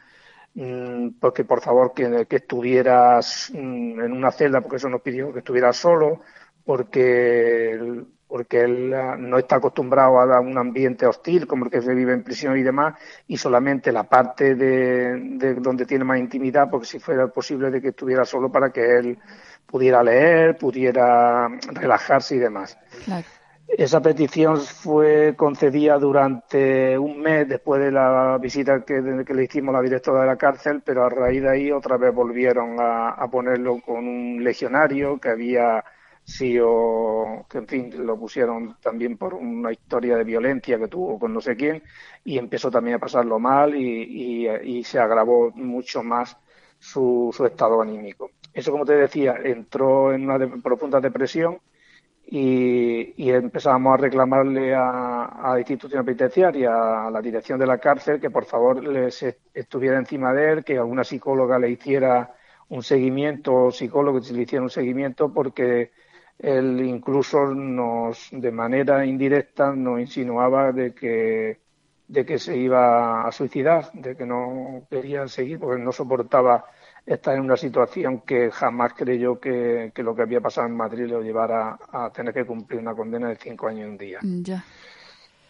[SPEAKER 24] mm, pues que por favor que, que estuvieras mm, en una celda, porque eso nos pidió que estuviera solo, porque porque él ah, no está acostumbrado a un ambiente hostil como el que se vive en prisión y demás, y solamente la parte de, de donde tiene más intimidad, porque si fuera posible de que estuviera solo para que él pudiera leer, pudiera relajarse y demás.
[SPEAKER 3] Claro.
[SPEAKER 24] Esa petición fue concedida durante un mes después de la visita que, que le hicimos a la directora de la cárcel, pero a raíz de ahí otra vez volvieron a, a ponerlo con un legionario que había sido, que en fin, lo pusieron también por una historia de violencia que tuvo con no sé quién y empezó también a pasarlo mal y, y- y se agravó mucho más su, su estado anímico. Eso, como te decía, entró en una de- profunda depresión y, y empezábamos a reclamarle a, la institución penitenciaria, a la dirección de la cárcel, que por favor les est- estuviera encima de él, que alguna psicóloga le hiciera un seguimiento, o psicólogo le hiciera un seguimiento, porque él incluso nos, de manera indirecta, nos insinuaba de que, de que se iba a suicidar, de que no quería seguir, porque no soportaba estar en una situación que jamás creyó que, que lo que había pasado en Madrid lo llevara a tener que cumplir una condena de cinco años y un día.
[SPEAKER 3] Ya.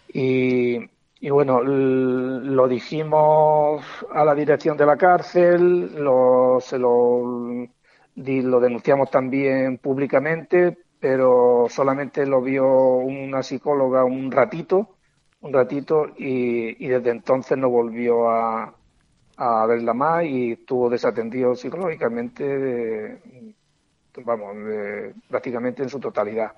[SPEAKER 24] Y, y bueno, lo dijimos a la dirección de la cárcel, lo, se lo, lo denunciamos también públicamente, pero solamente lo vio una psicóloga un ratito, un ratito, y, y desde entonces no volvió a, a verla más y estuvo desatendido psicológicamente, de- vamos, de- prácticamente en su totalidad.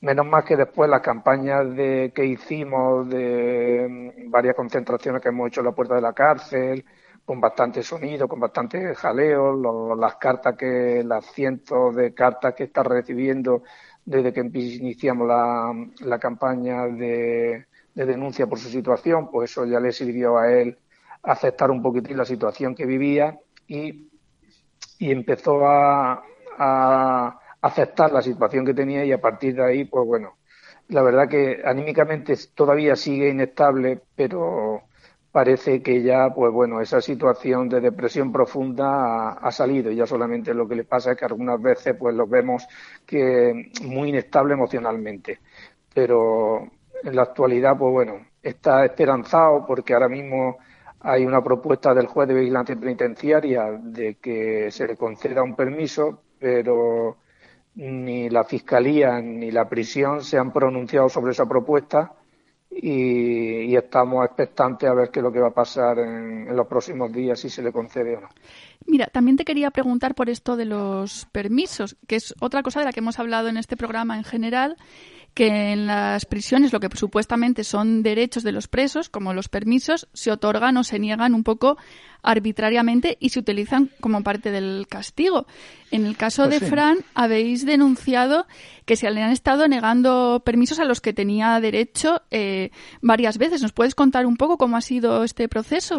[SPEAKER 24] Menos mal que después las campañas de, que hicimos de mm, varias concentraciones que hemos hecho en la puerta de la cárcel, con bastante sonido, con bastante jaleo, lo- las cartas que, las cientos de cartas que está recibiendo desde que iniciamos la, la campaña de, de denuncia por su situación, pues eso ya le sirvió a él aceptar un poquitín la situación que vivía y, y empezó a, a aceptar la situación que tenía y a partir de ahí, pues bueno, la verdad que anímicamente todavía sigue inestable, pero parece que ya, pues bueno, esa situación de depresión profunda ha, salido y ya solamente lo que le pasa es que algunas veces pues lo vemos que muy inestable emocionalmente. Pero en la actualidad, pues bueno, está esperanzado porque ahora mismo hay una propuesta del juez de vigilancia penitenciaria de que se le conceda un permiso, pero ni la fiscalía ni la prisión se han pronunciado sobre esa propuesta y, estamos expectantes a ver qué es lo que va a pasar en, en los próximos días, si se le concede o no.
[SPEAKER 3] Mira, también te quería preguntar por esto de los permisos, que es otra cosa de la que hemos hablado en este programa en general, que en las prisiones lo que supuestamente son derechos de los presos, como los permisos, se otorgan o se niegan un poco arbitrariamente y se utilizan como parte del castigo. En el caso
[SPEAKER 24] Pues
[SPEAKER 3] de
[SPEAKER 24] sí.
[SPEAKER 3] Fran, habéis denunciado que se le han estado negando permisos a los que tenía derecho eh, varias veces. ¿Nos puedes contar un poco cómo ha sido este proceso?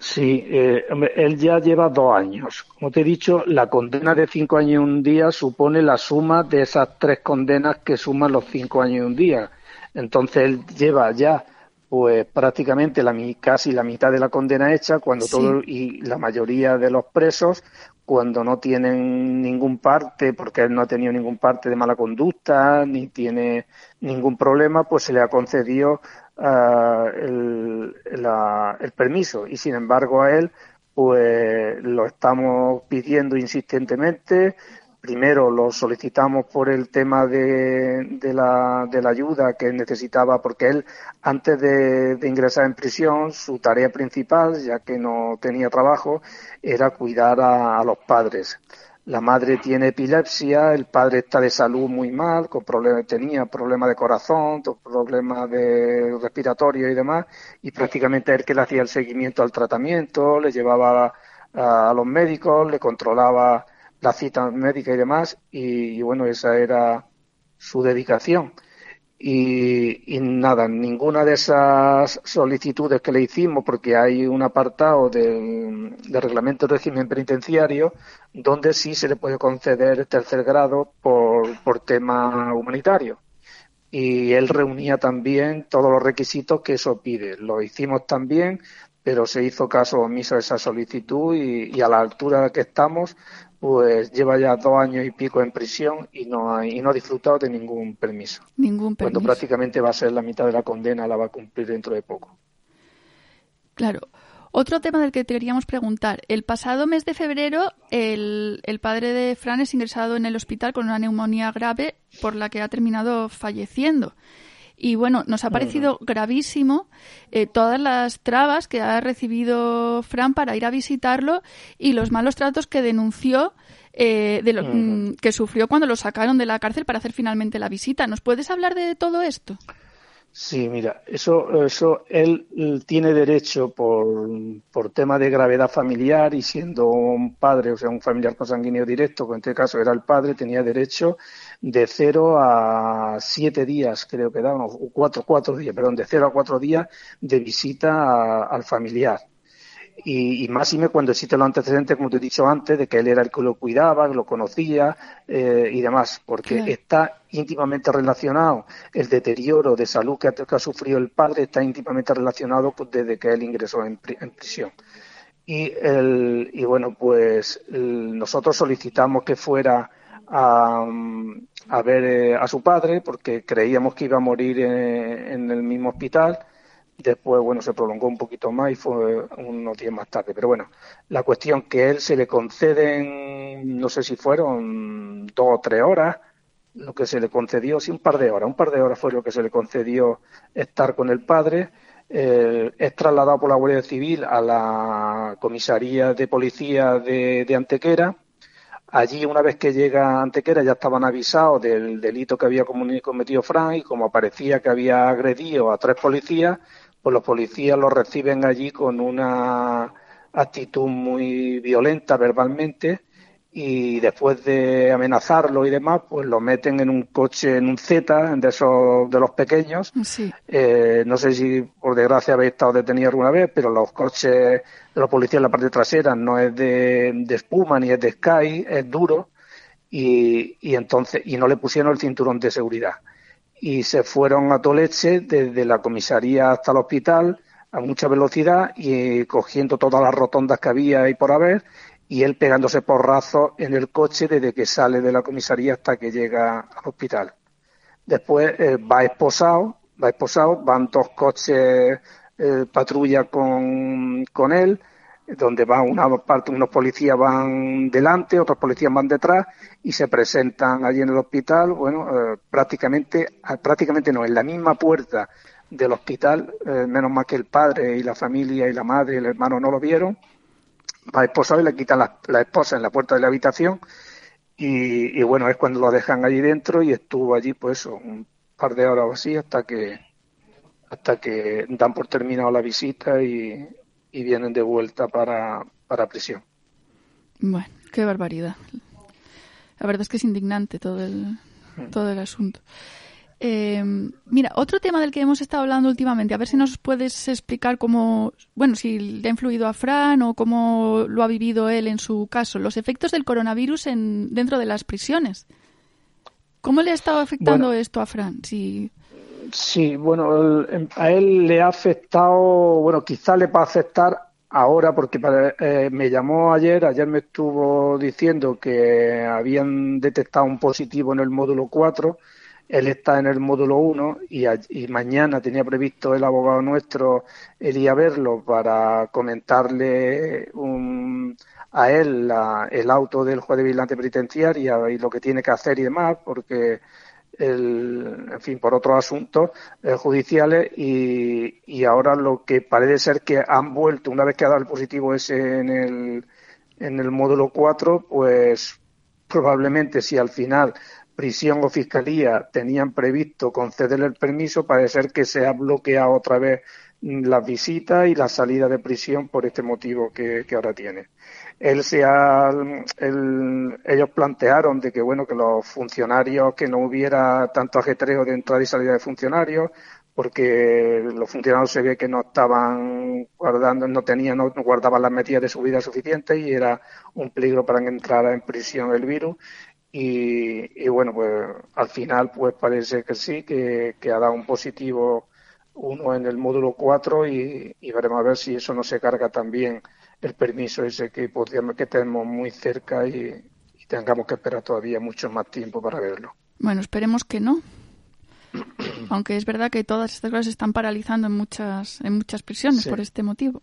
[SPEAKER 24] Sí, eh, hombre, él ya lleva dos años. Como te he dicho, la condena de cinco años y un día supone la suma de esas tres condenas que suman los cinco años y un día. Entonces él lleva ya, pues prácticamente la, casi la mitad de la condena hecha, cuando
[SPEAKER 25] Sí.
[SPEAKER 24] todo y la mayoría de los presos, cuando no tienen ningún parte, porque él no ha tenido ningún parte de mala conducta, ni tiene ningún problema, pues se le ha concedido ah, el, la- el permiso. Y sin embargo a él, pues lo estamos pidiendo insistentemente. Primero lo solicitamos por el tema de, de, la, de la ayuda que necesitaba, porque él, antes de, ingresar en prisión, su tarea principal, ya que no tenía trabajo, era cuidar a los padres. La madre tiene epilepsia, el padre está de salud muy mal, con problemas, tenía problemas de corazón, problemas de respiratorio y demás, y prácticamente él que le hacía el seguimiento al tratamiento, le llevaba a, los médicos, le controlaba las citas médicas y demás, y bueno, esa era su dedicación. Y, y nada, ninguna de esas solicitudes que le hicimos, porque hay un apartado del, reglamento de régimen penitenciario donde sí se le puede conceder tercer grado por, por tema humanitario. Y él reunía también todos los requisitos que eso pide. Lo hicimos también, pero se hizo caso omiso a esa solicitud y, y a la altura que estamos, pues lleva ya dos años y pico en prisión y no ha, y no ha disfrutado de ningún permiso.
[SPEAKER 3] Ningún
[SPEAKER 24] Cuando
[SPEAKER 3] permiso.
[SPEAKER 24] prácticamente va a ser la mitad de la condena, la va a cumplir dentro de poco.
[SPEAKER 3] Claro. Otro tema del que te queríamos preguntar. El pasado mes de febrero, el, el padre de Fran es ingresado en el hospital con una neumonía grave por la que ha terminado falleciendo. Y bueno, nos ha parecido gravísimo eh, todas las trabas que ha recibido Fran para ir a visitarlo y los malos tratos que denunció eh, de lo, mm, que sufrió cuando lo sacaron de la cárcel para hacer finalmente la visita. ¿Nos puedes hablar de todo esto?
[SPEAKER 24] Sí, mira, eso, eso él tiene derecho por, por tema de gravedad familiar y siendo un padre, o sea, un familiar consanguíneo directo, que en este caso era el padre, tenía derecho de cero a siete días, creo que daban, o cuatro, cuatro días, perdón, de cero a cuatro días de visita a- al familiar. Y, y más y me cuando existen los antecedentes, como te he dicho antes, de que él era el que lo cuidaba, que lo conocía eh, y demás, porque
[SPEAKER 25] Claro.
[SPEAKER 24] está íntimamente relacionado el deterioro de salud que ha, que ha sufrido el padre, está íntimamente relacionado pues, desde que él ingresó en, pri- en prisión. Y, el, y bueno, pues el- nosotros solicitamos que fuera a, a ver eh, a su padre porque creíamos que iba a morir eh, en el mismo hospital. Después, bueno, se prolongó un poquito más y fue unos días más tarde. Pero bueno, la cuestión que él se le conceden, no sé si fueron dos o tres horas, lo que se le concedió, sí, un par de horas, un par de horas fue lo que se le concedió estar con el padre. Eh, es trasladado por la Guardia Civil a la comisaría de policía de, de Antequera. Allí, una vez que llega Antequera, ya estaban avisados del delito que había cometido Frank y como aparecía que había agredido a tres policías, pues los policías lo reciben allí con una actitud muy violenta verbalmente y después de amenazarlo y demás, pues lo meten en un coche, en un Z, de esos de los pequeños.
[SPEAKER 3] Sí.
[SPEAKER 24] Eh, no sé si por desgracia habéis estado detenido alguna vez, pero los coches de los policías en la parte trasera no es de, de espuma ni es de Sky, es duro y, y entonces y no le pusieron el cinturón de seguridad y se fueron a Toleche desde la comisaría hasta el hospital a mucha velocidad y cogiendo todas las rotondas que había y por haber y él pegándose porrazos en el coche desde que sale de la comisaría hasta que llega al hospital. Después eh, va esposado, va esposado, van dos coches eh, patrulla con, con él, donde van una parte, unos policías van delante, otros policías van detrás y se presentan allí en el hospital, bueno, eh, prácticamente, ah, prácticamente no, en la misma puerta del hospital, eh, menos mal que el padre y la familia y la madre y el hermano no lo vieron, va esposado y le quitan la, la esposa en la puerta de la habitación Y, bueno, es cuando lo dejan allí dentro y estuvo allí pues un par de horas o así hasta que hasta que dan por terminado la visita y, vienen de vuelta para, para prisión.
[SPEAKER 3] Bueno, qué barbaridad. La verdad es que es indignante todo el, mm. todo el asunto. Eh, mira, otro tema del que hemos estado hablando últimamente, a ver si nos puedes explicar cómo, bueno, si le ha influido a Fran o cómo lo ha vivido él en su caso, los efectos del coronavirus en, dentro de las prisiones. ¿Cómo le ha estado afectando esto a Fran?
[SPEAKER 24] Sí, sí bueno, a él le ha afectado, bueno, quizá le va a afectar ahora porque eh, me llamó ayer, ayer me estuvo diciendo que habían detectado un positivo en el módulo 4 él está en el módulo 1 y, y, mañana tenía previsto el abogado nuestro el ir a verlo para comentarle a él el auto del juez de vigilante penitenciaria y lo que tiene que hacer y demás, porque el, en fin, por otros asuntos eh, judiciales y, y, ahora lo que parece ser que han vuelto, una vez que ha dado el positivo ese en el, en el módulo 4, pues probablemente si al final prisión o fiscalía tenían previsto concederle el permiso, parece ser que se ha bloqueado otra vez las visitas y la salida de prisión por este motivo que, ahora tiene. Él se ha, ellos plantearon de que bueno que los funcionarios que no hubiera tanto ajetreo de entrada y salida de funcionarios porque los funcionarios se ve que no estaban guardando, no tenían, no guardaban las medidas de subida suficientes y era un peligro para entrar en prisión el virus y, bueno, pues al final pues parece que sí, que, ha dado un positivo uno en el módulo 4 y, veremos a ver si eso no se carga también el permiso ese que, podríamos, que tenemos muy cerca y, tengamos que esperar todavía mucho más tiempo para verlo.
[SPEAKER 3] Bueno, esperemos que no. Aunque es verdad que todas estas cosas se están paralizando en muchas, en muchas prisiones por este motivo.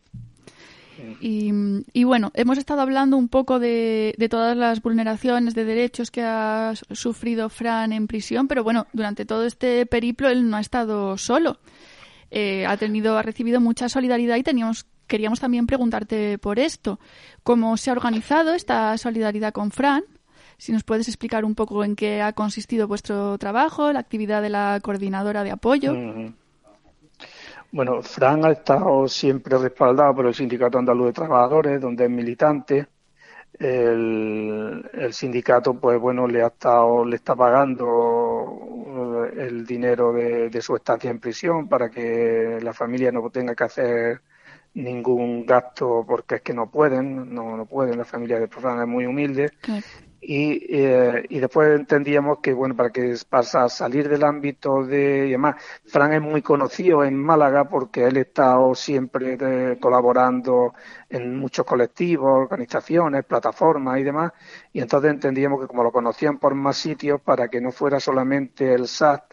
[SPEAKER 3] Y, bueno, hemos estado hablando un poco de, todas las vulneraciones de derechos que ha sufrido Fran en prisión, pero bueno, durante todo este periplo él no ha estado solo. Eh, ha tenido, ha recibido mucha solidaridad y teníamos, queríamos también preguntarte por esto. ¿Cómo se ha organizado esta solidaridad con Fran? Si nos puedes explicar un poco en qué ha consistido vuestro trabajo, la actividad de la coordinadora de apoyo.
[SPEAKER 24] Bueno, Fran ha estado siempre respaldado por el Sindicato Andaluz de Trabajadores, donde es militante. El, sindicato, pues bueno, le ha estado, le está pagando eh, el dinero de, su estancia en prisión para que la familia no tenga que hacer ningún gasto porque es que no pueden, no, no pueden, la familia de Fran es muy humilde. Y, eh, y después entendíamos que, bueno, para que pasa a salir del ámbito de y demás, Fran es muy conocido en Málaga porque él ha estado siempre eh, colaborando en muchos colectivos, organizaciones, plataformas y demás, y entonces entendíamos que como lo conocían por más sitios, para que no fuera solamente el SAT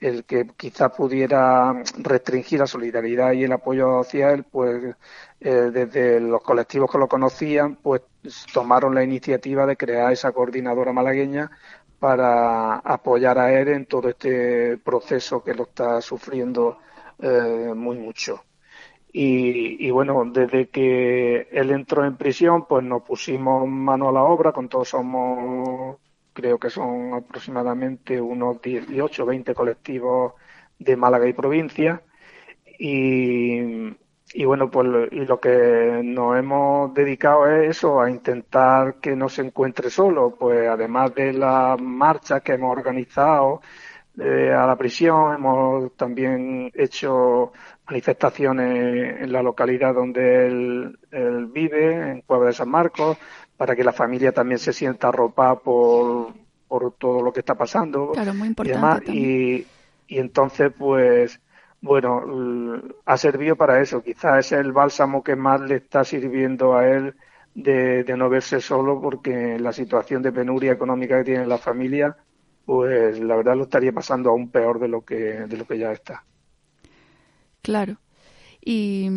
[SPEAKER 24] el que quizá pudiera restringir la solidaridad y el apoyo hacia él, pues eh, desde los colectivos que lo conocían, pues tomaron la iniciativa de crear esa coordinadora malagueña para apoyar a él en todo este proceso que lo está sufriendo eh, muy mucho. Y, y, bueno, desde que él entró en prisión, pues nos pusimos mano a la obra, con todos somos creo que son aproximadamente unos 18 o 20 colectivos de Málaga y provincia. Y, y bueno, pues lo que nos hemos dedicado es eso, a intentar que no se encuentre solo, pues además de las marchas que hemos organizado eh, a la prisión, hemos también hecho manifestaciones en la localidad donde él, él vive, en Puebla de San Marcos, para que la familia también se sienta arropada por, por todo lo que está pasando.
[SPEAKER 3] Claro, muy importante.
[SPEAKER 24] Y, y, entonces, pues, bueno, ha servido para eso. Quizás es el bálsamo que más le está sirviendo a él de, de no verse solo, porque la situación de penuria económica que tiene la familia, pues la verdad lo estaría pasando aún peor de lo que, de lo que ya está.
[SPEAKER 3] Claro. Y,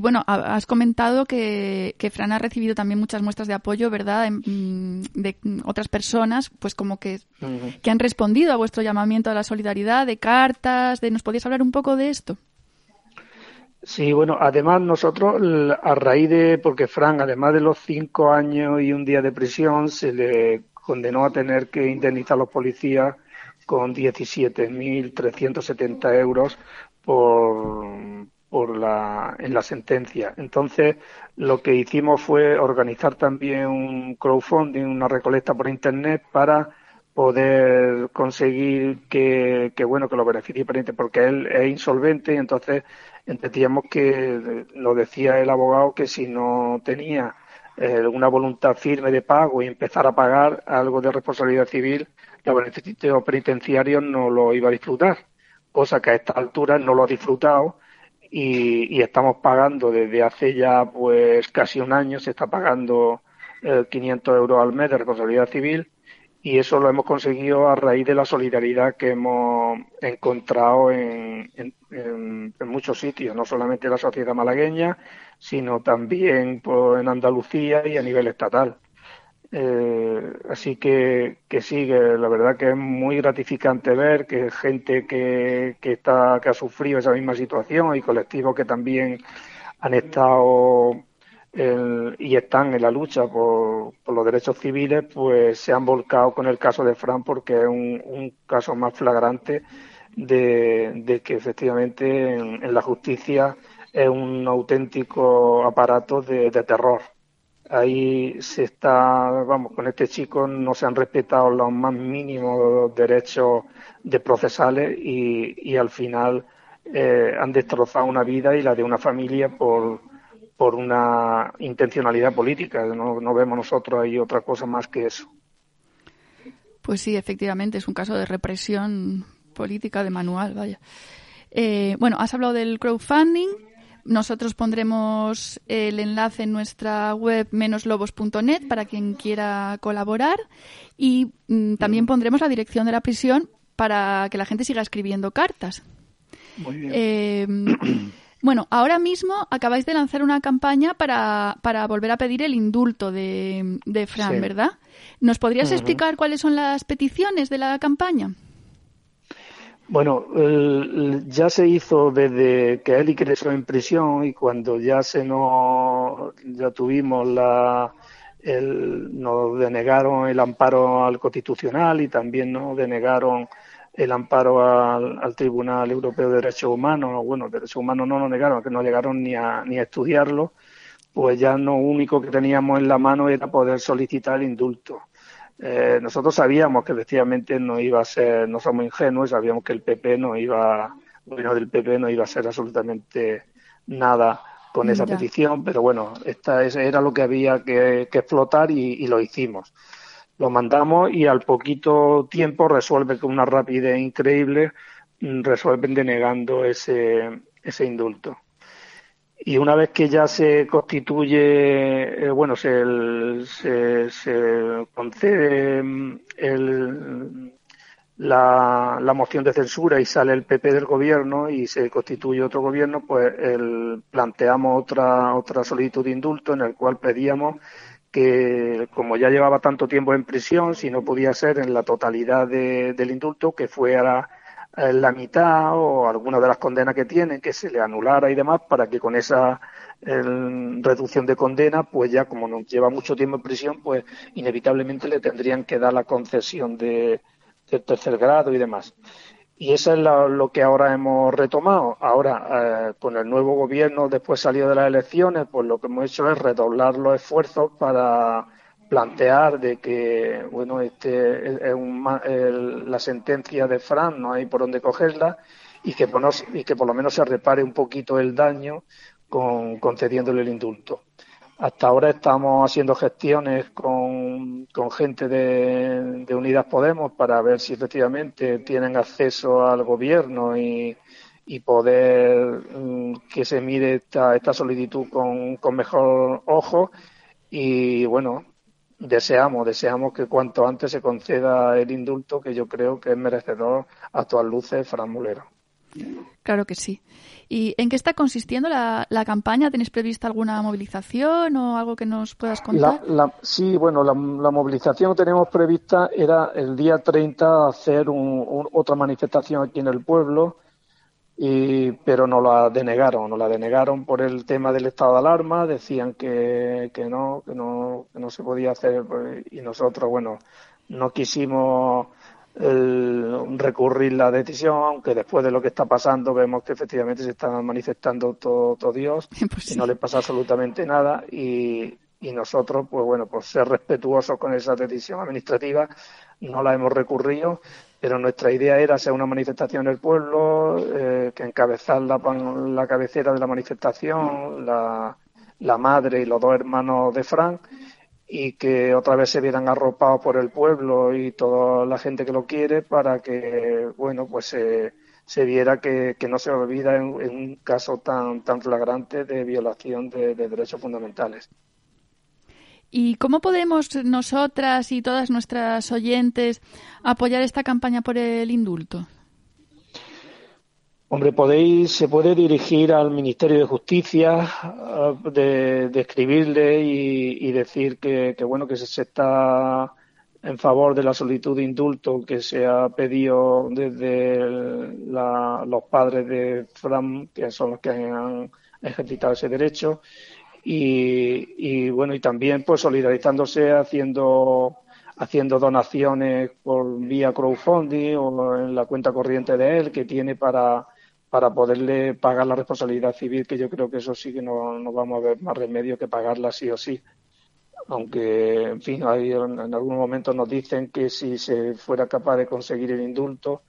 [SPEAKER 3] bueno, has comentado que, que, Fran ha recibido también muchas muestras de apoyo, ¿verdad? Mm, de otras personas, pues como que, que han respondido a vuestro llamamiento a la solidaridad, de cartas, de ¿nos podías hablar un poco de esto?
[SPEAKER 24] Sí, bueno, además nosotros, a raíz de, porque Fran, además de los cinco años y un día de prisión, se le condenó a tener que indemnizar a los policías con 17.370 euros por, por la, en la sentencia. Entonces, lo que hicimos fue organizar también un crowdfunding, una recolecta por Internet para poder conseguir que, que bueno que lo beneficie porque él es insolvente y entonces entendíamos que lo decía el abogado que si no tenía eh, una voluntad firme de pago y empezar a pagar algo de responsabilidad civil los beneficios penitenciarios no lo iba a disfrutar cosa que a esta altura no lo ha disfrutado y, estamos pagando desde hace ya pues casi un año se está pagando 500 eh, euros al mes de responsabilidad civil y eso lo hemos conseguido a raíz de la solidaridad que hemos encontrado en, muchos sitios, no solamente en la sociedad malagueña, sino también pues, en Andalucía y a nivel estatal. Eh, así que, que sí, la verdad que es muy gratificante ver que gente que, que, está, que ha sufrido esa misma situación y colectivos que también han estado y están en la lucha por, los derechos civiles, pues se han volcado con el caso de Fran porque es un, caso más flagrante de, que efectivamente en, la justicia es un auténtico aparato de, terror. Ahí se está, vamos, con este chico no se han respetado los más mínimos derechos de procesales y, y al final eh, han destrozado una vida y la de una familia por, por una intencionalidad política. No, no vemos nosotros ahí otra cosa más que eso.
[SPEAKER 3] Pues sí, efectivamente, es un caso de represión política de manual, vaya. Eh, bueno, has hablado del crowdfunding. Nosotros pondremos el enlace en nuestra web menoslobos.net para quien quiera colaborar y mm, también pondremos la dirección de la prisión para que la gente siga escribiendo cartas.
[SPEAKER 24] Muy bien.
[SPEAKER 3] Eh, (clears throat) Bueno, ahora mismo acabáis de lanzar una campaña para, para volver a pedir el indulto de, de Fran, ¿verdad? ¿Nos podrías explicar cuáles son las peticiones de la campaña?
[SPEAKER 24] Bueno, ya se hizo desde que él ingresó en prisión y cuando ya se nos, ya tuvimos la, el, nos denegaron el amparo al constitucional y también nos denegaron el amparo al, Tribunal Europeo de Derechos Humanos, bueno, derechos humanos no nos negaron, que no llegaron ni a, ni a estudiarlo, pues ya lo único que teníamos en la mano era poder solicitar el indulto. Eh, nosotros sabíamos que efectivamente no iba a ser, no somos ingenuos, sabíamos que el PP no iba, bueno, del PP no iba a ser absolutamente nada con esa petición, pero bueno, esta era lo que había que, explotar y lo hicimos lo mandamos y al poquito tiempo resuelve con una rapidez increíble, mm, resuelven denegando ese, ese indulto. Y una vez que ya se constituye, eh, bueno, se, se, concede mm, el, la, la, moción de censura y sale el PP del gobierno y se constituye otro gobierno, pues el, planteamos otra, otra solicitud de indulto en el cual pedíamos que como ya llevaba tanto tiempo en prisión, si no podía ser en la totalidad del indulto, que fuera la mitad o alguna de las condenas que tiene, que se le anulara y demás, para que con esa reducción de condena, pues ya como nos lleva mucho tiempo en prisión, pues inevitablemente le tendrían que dar la concesión de, de tercer grado y demás. Y eso es lo, que ahora hemos retomado. Ahora, eh, con el nuevo gobierno, después salido de las elecciones, pues lo que hemos hecho es redoblar los esfuerzos para plantear de que, bueno, este es la sentencia de Fran, no hay por dónde cogerla, y que, y que por lo menos se repare un poquito el daño con concediéndole el indulto. Hasta ahora estamos haciendo gestiones con, gente de, de Unidas Podemos para ver si efectivamente tienen acceso al gobierno y, y poder mm, que se mire esta, esta solicitud con, con mejor ojo. Y bueno, deseamos, deseamos que cuanto antes se conceda el indulto que yo creo que es merecedor a todas luces Fran Mulero.
[SPEAKER 3] Claro que sí. ¿Y en qué está consistiendo la, campaña? ¿Tenéis prevista alguna movilización o algo que nos puedas contar?
[SPEAKER 24] sí, bueno, la, movilización que tenemos prevista era el día 30 hacer otra manifestación aquí en el pueblo y, pero no la denegaron, no la denegaron por el tema del estado de alarma, decían que, que no, que no, que no se podía hacer pues, y nosotros, bueno, no quisimos el, recurrir la decisión, aunque después de lo que está pasando vemos que efectivamente se está manifestando todo, todo Dios (laughs)
[SPEAKER 3] Pues
[SPEAKER 24] y no le pasa absolutamente nada y, y nosotros, pues bueno, por ser respetuosos con esa decisión administrativa, no la hemos recurrido, pero nuestra idea era hacer una manifestación en el pueblo, eh, que encabezar la, la cabecera de la manifestación, la, la madre y los dos hermanos de Frank, y que otra vez se vieran arropados por el pueblo y toda la gente que lo quiere para que, bueno, pues se, se viera que, que no se olvida en, un caso tan, tan flagrante de violación de derechos fundamentales.
[SPEAKER 3] ¿Y cómo podemos nosotras y todas nuestras oyentes apoyar esta campaña por el indulto?
[SPEAKER 24] Hombre, podéis, se puede dirigir al Ministerio de Justicia, ah, de, escribirle y, decir que, bueno que se, está en favor de la solicitud de indulto que se ha pedido desde la- los padres de Fran, que son los que han ejercitado ese derecho, y, y, bueno y también pues solidarizándose haciendo haciendo donaciones por vía crowdfunding o en la cuenta corriente de él que tiene para para poderle pagar la responsabilidad civil, que yo creo que eso sí que no, no vamos a ver más remedio que pagarla sí o sí. Aunque, en fin, hay, en, en algunos momentos nos dicen que si se fuera capaz de conseguir el indulto,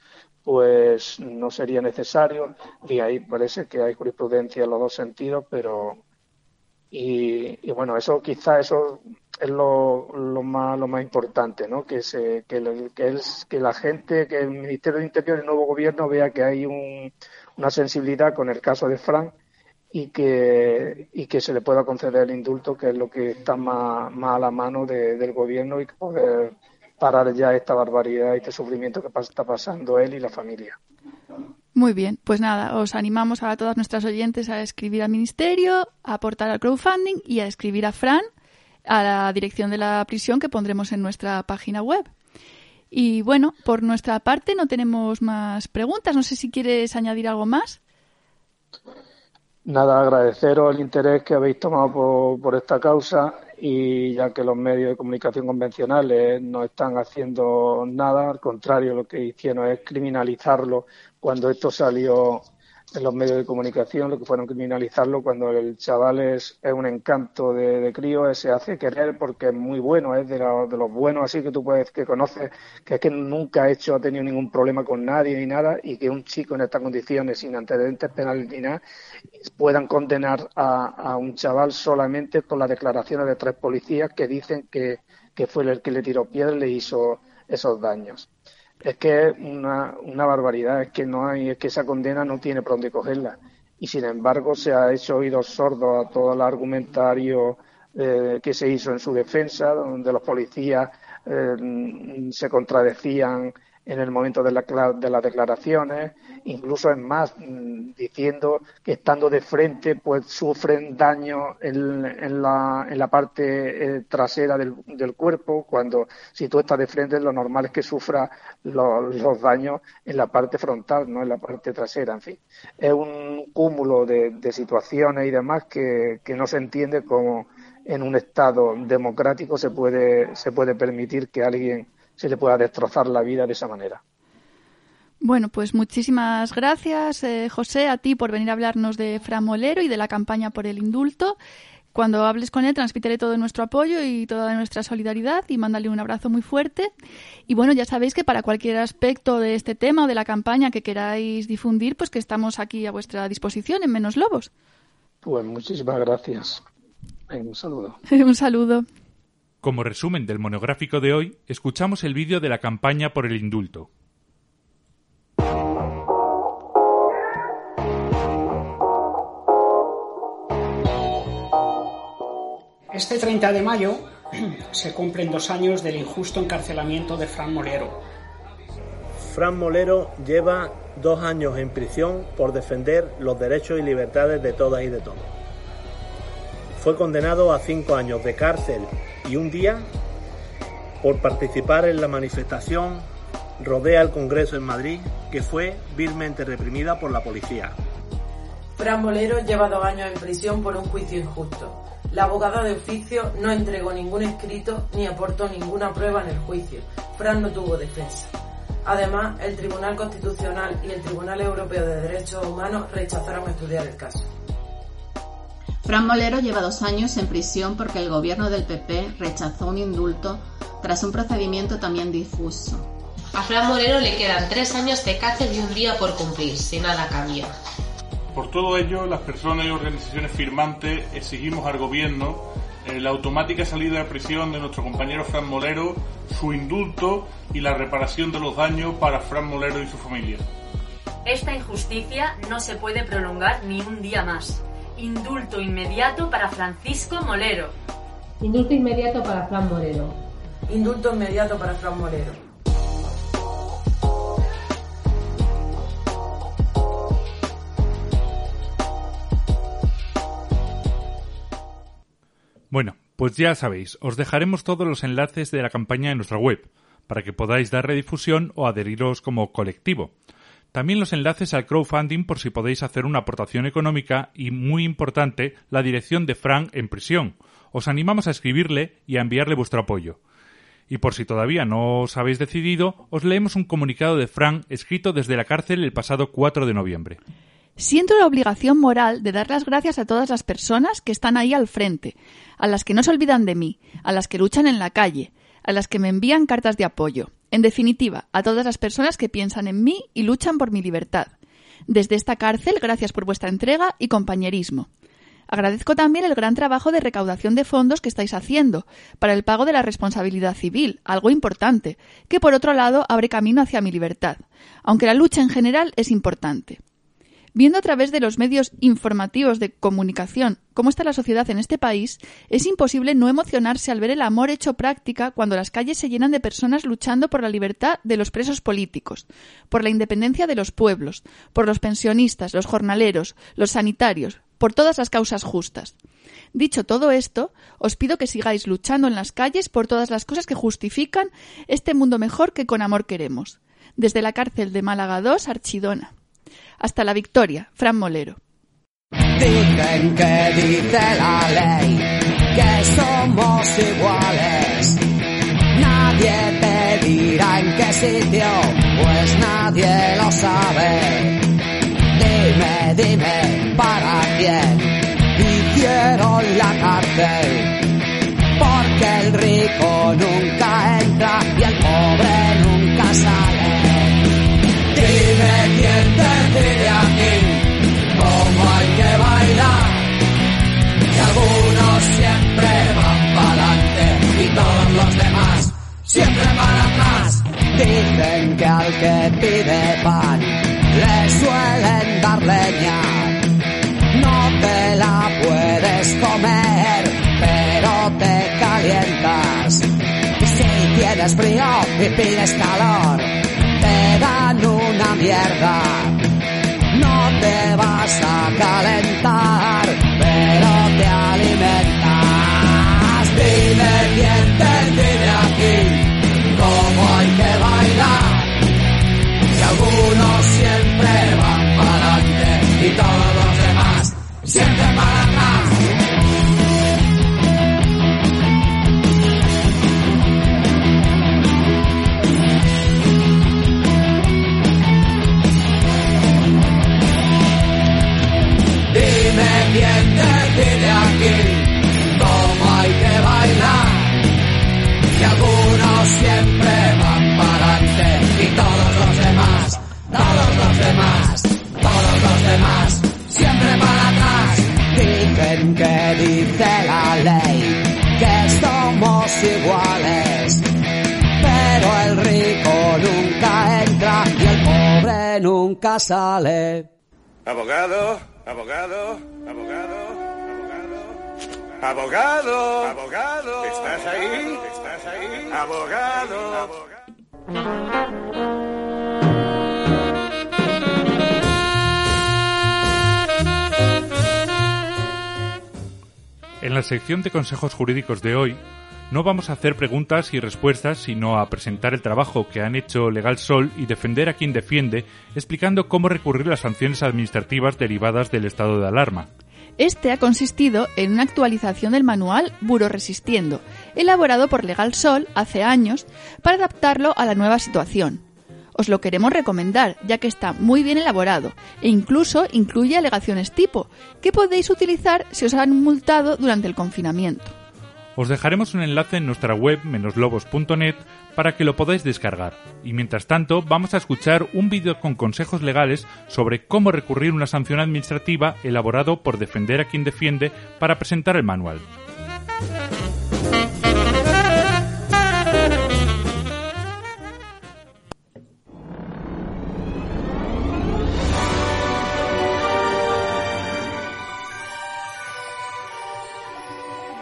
[SPEAKER 24] pues no sería necesario. Y ahí parece que hay jurisprudencia en los dos sentidos, pero. Y, y bueno, eso quizá eso es lo, lo más lo más importante, ¿no? Que se que, el- que, el- que la gente, que el Ministerio de Interior y el nuevo gobierno vea que hay un, una sensibilidad con el caso de Frank y que y que se le pueda conceder el indulto, que es lo que está más, a la mano de- del gobierno y poder parar ya esta barbaridad y este sufrimiento que está pasando él y la familia.
[SPEAKER 3] Muy bien, pues nada, os animamos a todas nuestras oyentes a escribir al ministerio, a aportar al crowdfunding y a escribir a Fran a la dirección de la prisión que pondremos en nuestra página web. Y bueno, por nuestra parte no tenemos más preguntas. No sé si quieres añadir algo más.
[SPEAKER 24] Nada, agradeceros el interés que habéis tomado por, esta causa y ya que los medios de comunicación convencionales no están haciendo nada, al contrario, lo que hicieron es criminalizarlo cuando esto salió en los medios de comunicación, lo que fueron criminalizarlo cuando el chaval es, es un encanto de, de crío, es- se hace querer porque es muy bueno, es de, la- de los buenos así que tú puedes, que conoces, que es que nunca ha hecho, ha tenido ningún problema con nadie ni nada, y que un chico en estas condiciones, sin antecedentes penales ni nada, puedan condenar a, a un chaval solamente con las declaraciones de tres policías que dicen que, que fue el que le tiró piedra y le hizo esos daños. Es que es una, una barbaridad, es que no hay, es que esa condena no tiene por dónde cogerla. Y sin embargo se ha hecho oídos sordos a todo el argumentario eh, que se hizo en su defensa, donde los policías eh, se contradecían en el momento de, la, de las declaraciones, incluso es más, mm, diciendo que estando de frente pues sufren daño en, en la, en la parte eh, trasera del, del cuerpo, cuando si tú estás de frente lo normal es que sufra lo- los daños en la parte frontal, no en la parte trasera, en fin. Es un cúmulo de, de situaciones y demás que, que no se entiende cómo en un Estado democrático se puede, se puede permitir que alguien se le pueda destrozar la vida de esa manera.
[SPEAKER 3] Bueno, pues muchísimas gracias, eh, José, a ti por venir a hablarnos de Fran Molero y de la campaña por el indulto. Cuando hables con él, transmítele todo nuestro apoyo y toda nuestra solidaridad y mándale un abrazo muy fuerte. Y bueno, ya sabéis que para cualquier aspecto de este tema o de la campaña que queráis difundir, pues que estamos aquí a vuestra disposición en Menos Lobos.
[SPEAKER 24] Pues muchísimas gracias. Un saludo. (laughs)
[SPEAKER 3] un saludo.
[SPEAKER 4] Como resumen del monográfico de hoy, escuchamos el vídeo de la campaña por el indulto.
[SPEAKER 25] Este 30 de mayo (clears throat) se cumplen dos años del injusto encarcelamiento de Fran Molero.
[SPEAKER 26] Fran Molero lleva dos años en prisión por defender los derechos y libertades de todas y de todos. Fue condenado a cinco años de cárcel y un día por participar en la manifestación rodea el Congreso en Madrid, que fue vilmente reprimida por la policía.
[SPEAKER 27] Fran Molero lleva dos años en prisión por un juicio injusto. La abogada de oficio no entregó ningún escrito ni aportó ninguna prueba en el juicio. Fran no tuvo defensa. Además, el Tribunal Constitucional y el Tribunal Europeo de Derechos Humanos rechazaron estudiar el caso.
[SPEAKER 28] Fran Molero lleva dos años en prisión porque el gobierno del PP rechazó un indulto tras un procedimiento también difuso.
[SPEAKER 29] A Fran Molero le quedan tres años de cárcel y un día por cumplir, si nada cambia.
[SPEAKER 30] Por todo ello, las personas y organizaciones firmantes exigimos al Gobierno eh, la automática salida de prisión de nuestro compañero Fran Molero, su indulto y la reparación de los daños para Fran Molero y su familia.
[SPEAKER 31] Esta injusticia no se puede prolongar ni un día más. Indulto inmediato para Francisco Molero.
[SPEAKER 32] Indulto inmediato para Fran Molero.
[SPEAKER 27] Indulto inmediato para Fran Molero.
[SPEAKER 4] Bueno, pues ya sabéis, os dejaremos todos los enlaces de la campaña en nuestra web, para que podáis dar redifusión o adheriros como colectivo. También los enlaces al crowdfunding por si podéis hacer una aportación económica y, muy importante, la dirección de Frank en prisión. Os animamos a escribirle y a enviarle vuestro apoyo. Y por si todavía no os habéis decidido, os leemos un comunicado de Frank escrito desde la cárcel el pasado 4 de noviembre.
[SPEAKER 3] Siento la obligación moral de dar las gracias a todas las personas que están ahí al frente, a las que no se olvidan de mí, a las que luchan en la calle, a las que me envían cartas de apoyo, en definitiva, a todas las personas que piensan en mí y luchan por mi libertad. Desde esta cárcel, gracias por vuestra entrega y compañerismo. Agradezco también el gran trabajo de recaudación de fondos que estáis haciendo para el pago de la responsabilidad civil, algo importante, que por otro lado abre camino hacia mi libertad, aunque la lucha en general es importante. Viendo a través de los medios informativos de comunicación cómo está la sociedad en este país, es imposible no emocionarse al ver el amor hecho práctica cuando las calles se llenan de personas luchando por la libertad de los presos políticos, por la independencia de los pueblos, por los pensionistas, los jornaleros, los sanitarios, por todas las causas justas. Dicho todo esto, os pido que sigáis luchando en las calles por todas las cosas que justifican este mundo mejor que con amor queremos. Desde la cárcel de Málaga II, Archidona. Hasta la victoria, Fran Molero.
[SPEAKER 33] Dicen que dice la ley que somos iguales. Nadie te dirá en qué sitio, pues nadie lo sabe. Dime, dime, ¿para quién hicieron la cárcel? Porque el rico nunca entra y el pobre nunca sale. Decide aquí cómo hay que bailar. Y algunos siempre van para adelante y todos los demás siempre van atrás. Dicen que al que pide pan le suelen dar leña. No te la puedes comer, pero te calientas. Si tienes frío y pides calor, te dan una mierda. Vas a calentar, pero te alimentas. Dime quién te pide aquí cómo hay que bailar. Y algunos siempre van para adelante y todos los demás siempre Dime quién decide aquí cómo hay que bailar. Y algunos siempre van para adelante y todos los demás, todos los demás, todos los demás, siempre para atrás. Dicen que dice la ley que somos iguales. Pero el rico nunca entra y el pobre nunca sale.
[SPEAKER 34] Abogado, abogado, abogado, abogado, abogado, abogado. ¿Estás ahí? ¿Estás ahí? Abogado.
[SPEAKER 4] En la sección de consejos jurídicos de hoy, No vamos a hacer preguntas y respuestas, sino a presentar el trabajo que han hecho Legal Sol y defender a quien defiende, explicando cómo recurrir las sanciones administrativas derivadas del estado de alarma.
[SPEAKER 3] Este ha consistido en una actualización del manual Buro Resistiendo, elaborado por Legal Sol hace años para adaptarlo a la nueva situación. Os lo queremos recomendar, ya que está muy bien elaborado e incluso incluye alegaciones tipo, que podéis utilizar si os han multado durante el confinamiento.
[SPEAKER 4] Os dejaremos un enlace en nuestra web menoslobos.net para que lo podáis descargar. Y mientras tanto, vamos a escuchar un vídeo con consejos legales sobre cómo recurrir una sanción administrativa elaborado por Defender a quien defiende para presentar el manual.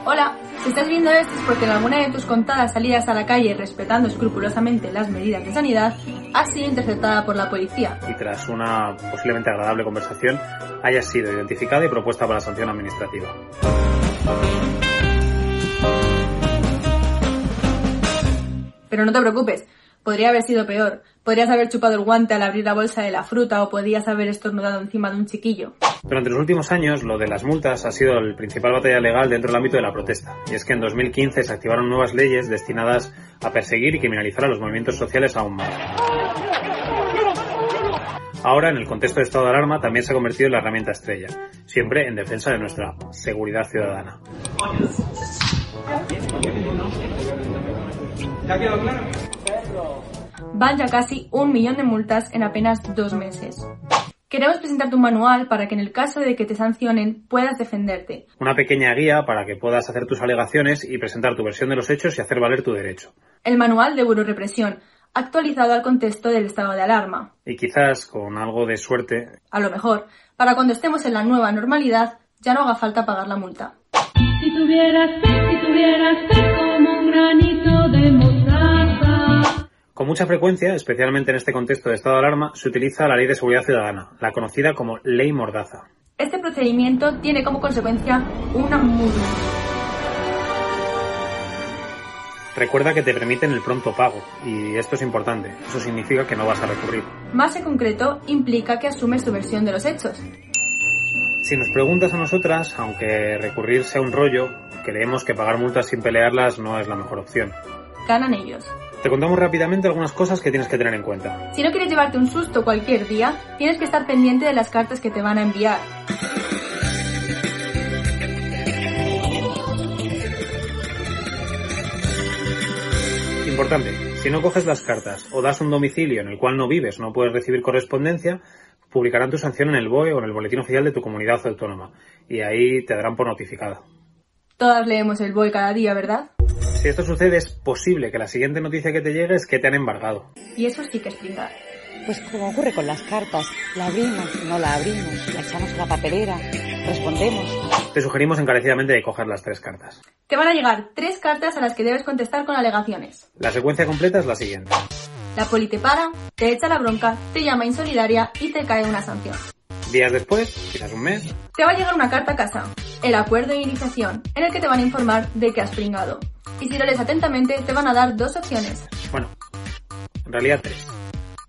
[SPEAKER 35] Hola, si estás viendo esto es porque en alguna de tus contadas salidas a la calle respetando escrupulosamente las medidas de sanidad, has sido interceptada por la policía.
[SPEAKER 36] y tras una posiblemente agradable conversación haya sido identificada y propuesta para sanción administrativa.
[SPEAKER 35] Pero no te preocupes, podría haber sido peor. Podrías haber chupado el guante al abrir la bolsa de la fruta o podías haber estornudado encima de un chiquillo.
[SPEAKER 36] Durante los últimos años, lo de las multas ha sido el principal batalla legal dentro del ámbito de la protesta. Y es que en 2015 se activaron nuevas leyes destinadas a perseguir y criminalizar a los movimientos sociales aún más. Ahora, en el contexto de estado de alarma, también se ha convertido en la herramienta estrella, siempre en defensa de nuestra seguridad ciudadana.
[SPEAKER 35] Van ya casi un millón de multas en apenas dos meses. Queremos presentarte un manual para que en el caso de que te sancionen puedas defenderte.
[SPEAKER 36] Una pequeña guía para que puedas hacer tus alegaciones y presentar tu versión de los hechos y hacer valer tu derecho.
[SPEAKER 35] El manual de Represión, actualizado al contexto del estado de alarma.
[SPEAKER 36] Y quizás, con algo de suerte,
[SPEAKER 35] A lo mejor, para cuando estemos en la nueva normalidad, ya no haga falta pagar la multa.
[SPEAKER 32] Si tuvieras fe, si tuvieras fe como un granito de mostaza.
[SPEAKER 36] Con mucha frecuencia, especialmente en este contexto de estado de alarma, se utiliza la Ley de Seguridad Ciudadana, la conocida como Ley Mordaza.
[SPEAKER 35] Este procedimiento tiene como consecuencia una multa.
[SPEAKER 36] Recuerda que te permiten el pronto pago, y esto es importante, eso significa que no vas a recurrir.
[SPEAKER 35] Más en concreto, implica que asumes tu versión de los hechos.
[SPEAKER 36] Si nos preguntas a nosotras, aunque recurrir sea un rollo, creemos que pagar multas sin pelearlas no es la mejor opción.
[SPEAKER 35] Ganan ellos.
[SPEAKER 36] Te contamos rápidamente algunas cosas que tienes que tener en cuenta.
[SPEAKER 35] Si no quieres llevarte un susto cualquier día, tienes que estar pendiente de las cartas que te van a enviar.
[SPEAKER 36] Importante, si no coges las cartas o das un domicilio en el cual no vives, no puedes recibir correspondencia, publicarán tu sanción en el BOE o en el boletín oficial de tu comunidad autónoma, y ahí te darán por notificada.
[SPEAKER 35] Todas leemos el BOE cada día, ¿verdad?
[SPEAKER 36] Si esto sucede, es posible que la siguiente noticia que te llegue es que te han embargado.
[SPEAKER 35] Y eso sí que es pringar.
[SPEAKER 37] Pues como ocurre con las cartas, la abrimos, no la abrimos, la echamos a la papelera, respondemos.
[SPEAKER 36] Te sugerimos encarecidamente de coger las tres cartas.
[SPEAKER 35] Te van a llegar tres cartas a las que debes contestar con alegaciones.
[SPEAKER 36] La secuencia completa es la siguiente.
[SPEAKER 35] La poli te para, te echa la bronca, te llama insolidaria y te cae una sanción.
[SPEAKER 36] Días después, quizás un mes,
[SPEAKER 35] Te va a llegar una carta a casa, el acuerdo de iniciación, en el que te van a informar de que has pringado. Y si lo lees atentamente, te van a dar dos opciones.
[SPEAKER 36] bueno, en realidad tres.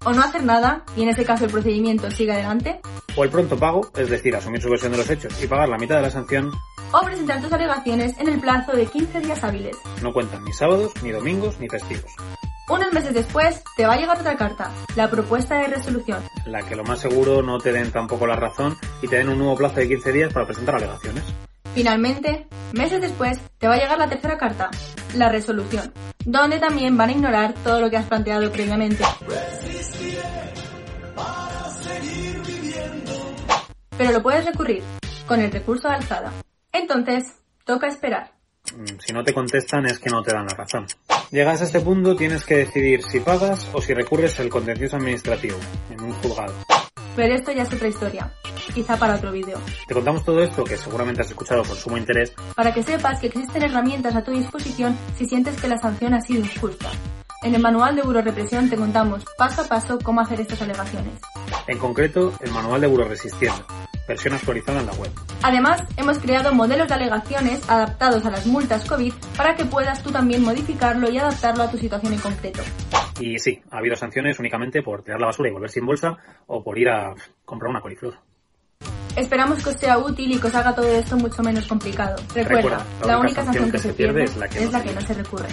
[SPEAKER 35] O no hacer nada, y en ese caso el procedimiento sigue adelante,
[SPEAKER 36] O el pronto pago, es decir, asumir su versión de los hechos y pagar la mitad de la sanción,
[SPEAKER 35] o presentar tus alegaciones en el plazo de 15 días hábiles.
[SPEAKER 36] no cuentan ni sábados, ni domingos, ni festivos.
[SPEAKER 35] Unos meses después, te va a llegar otra carta, la propuesta de resolución.
[SPEAKER 36] La que lo más seguro no te den tampoco la razón y te den un nuevo plazo de 15 días para presentar alegaciones.
[SPEAKER 35] Finalmente, meses después, te va a llegar la tercera carta, la resolución, donde también van a ignorar todo lo que has planteado previamente. Pero lo puedes recurrir, con el recurso de alzada. Entonces, toca esperar.
[SPEAKER 36] Mm, Si no te contestan es que no te dan la razón. Llegas a este punto tienes que decidir si pagas o si recurres al contencioso administrativo, en un juzgado.
[SPEAKER 35] Pero esto ya es otra historia, quizá para otro vídeo.
[SPEAKER 36] Te contamos todo esto que seguramente has escuchado con sumo interés
[SPEAKER 35] Para que sepas que existen herramientas a tu disposición si sientes que la sanción ha sido injusta. En el manual de Represión te contamos paso a paso cómo hacer estas alegaciones.
[SPEAKER 36] En concreto, el manual de Buro Resistiendo. Versión actualizada en la web.
[SPEAKER 35] Además, hemos creado modelos de alegaciones adaptados a las multas COVID para que puedas tú también modificarlo y adaptarlo a tu situación en concreto.
[SPEAKER 36] Y sí, ha habido sanciones únicamente por tirar la basura y volver sin bolsa o por ir a comprar una coliflor.
[SPEAKER 35] Esperamos que os sea útil y que os haga todo esto mucho menos complicado. Recuerda,
[SPEAKER 36] Recuerda,
[SPEAKER 35] la, única sanción que, se pierde es la que, no se recurre.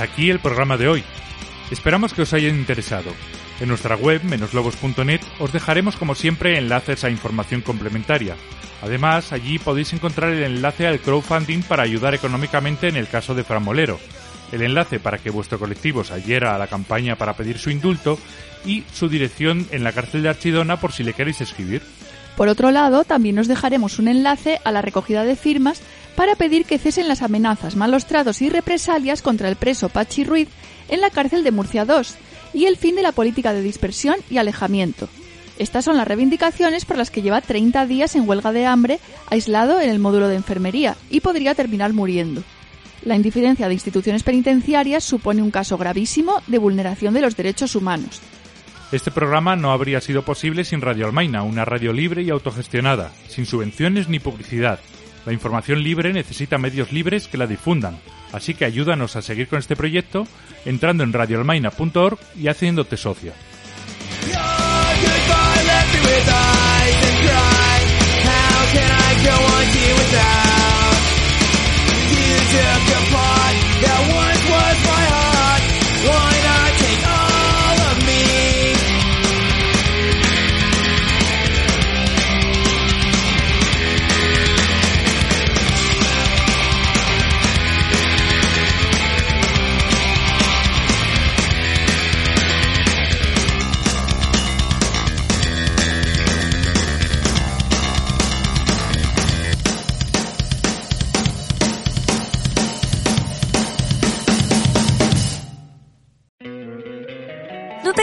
[SPEAKER 4] Hasta aquí el programa de hoy. Esperamos que os haya interesado. En nuestra web, menoslobos.net, os dejaremos como siempre enlaces a información complementaria. Además, allí podéis encontrar el enlace al crowdfunding para ayudar económicamente en el caso de Fran Molero, el enlace para que vuestro colectivo se a la campaña para pedir su indulto y su dirección en la cárcel de Archidona por si le queréis escribir.
[SPEAKER 3] Por otro lado, también os dejaremos un enlace a la recogida de firmas para pedir que cesen las amenazas, malos tratos y represalias contra el preso Pachi Ruiz en la cárcel de Murcia II y el fin de la política de dispersión y alejamiento. Estas son las reivindicaciones por las que lleva 30 días en huelga de hambre, aislado en el módulo de enfermería, y podría terminar muriendo. La indiferencia de instituciones penitenciarias supone un caso gravísimo de vulneración de los derechos humanos.
[SPEAKER 4] Este programa no habría sido posible sin Radio Almaina, una radio libre y autogestionada, sin subvenciones ni publicidad. La información libre necesita medios libres que la difundan, así que ayúdanos a seguir con este proyecto entrando en radioalmaina.org y haciéndote socio.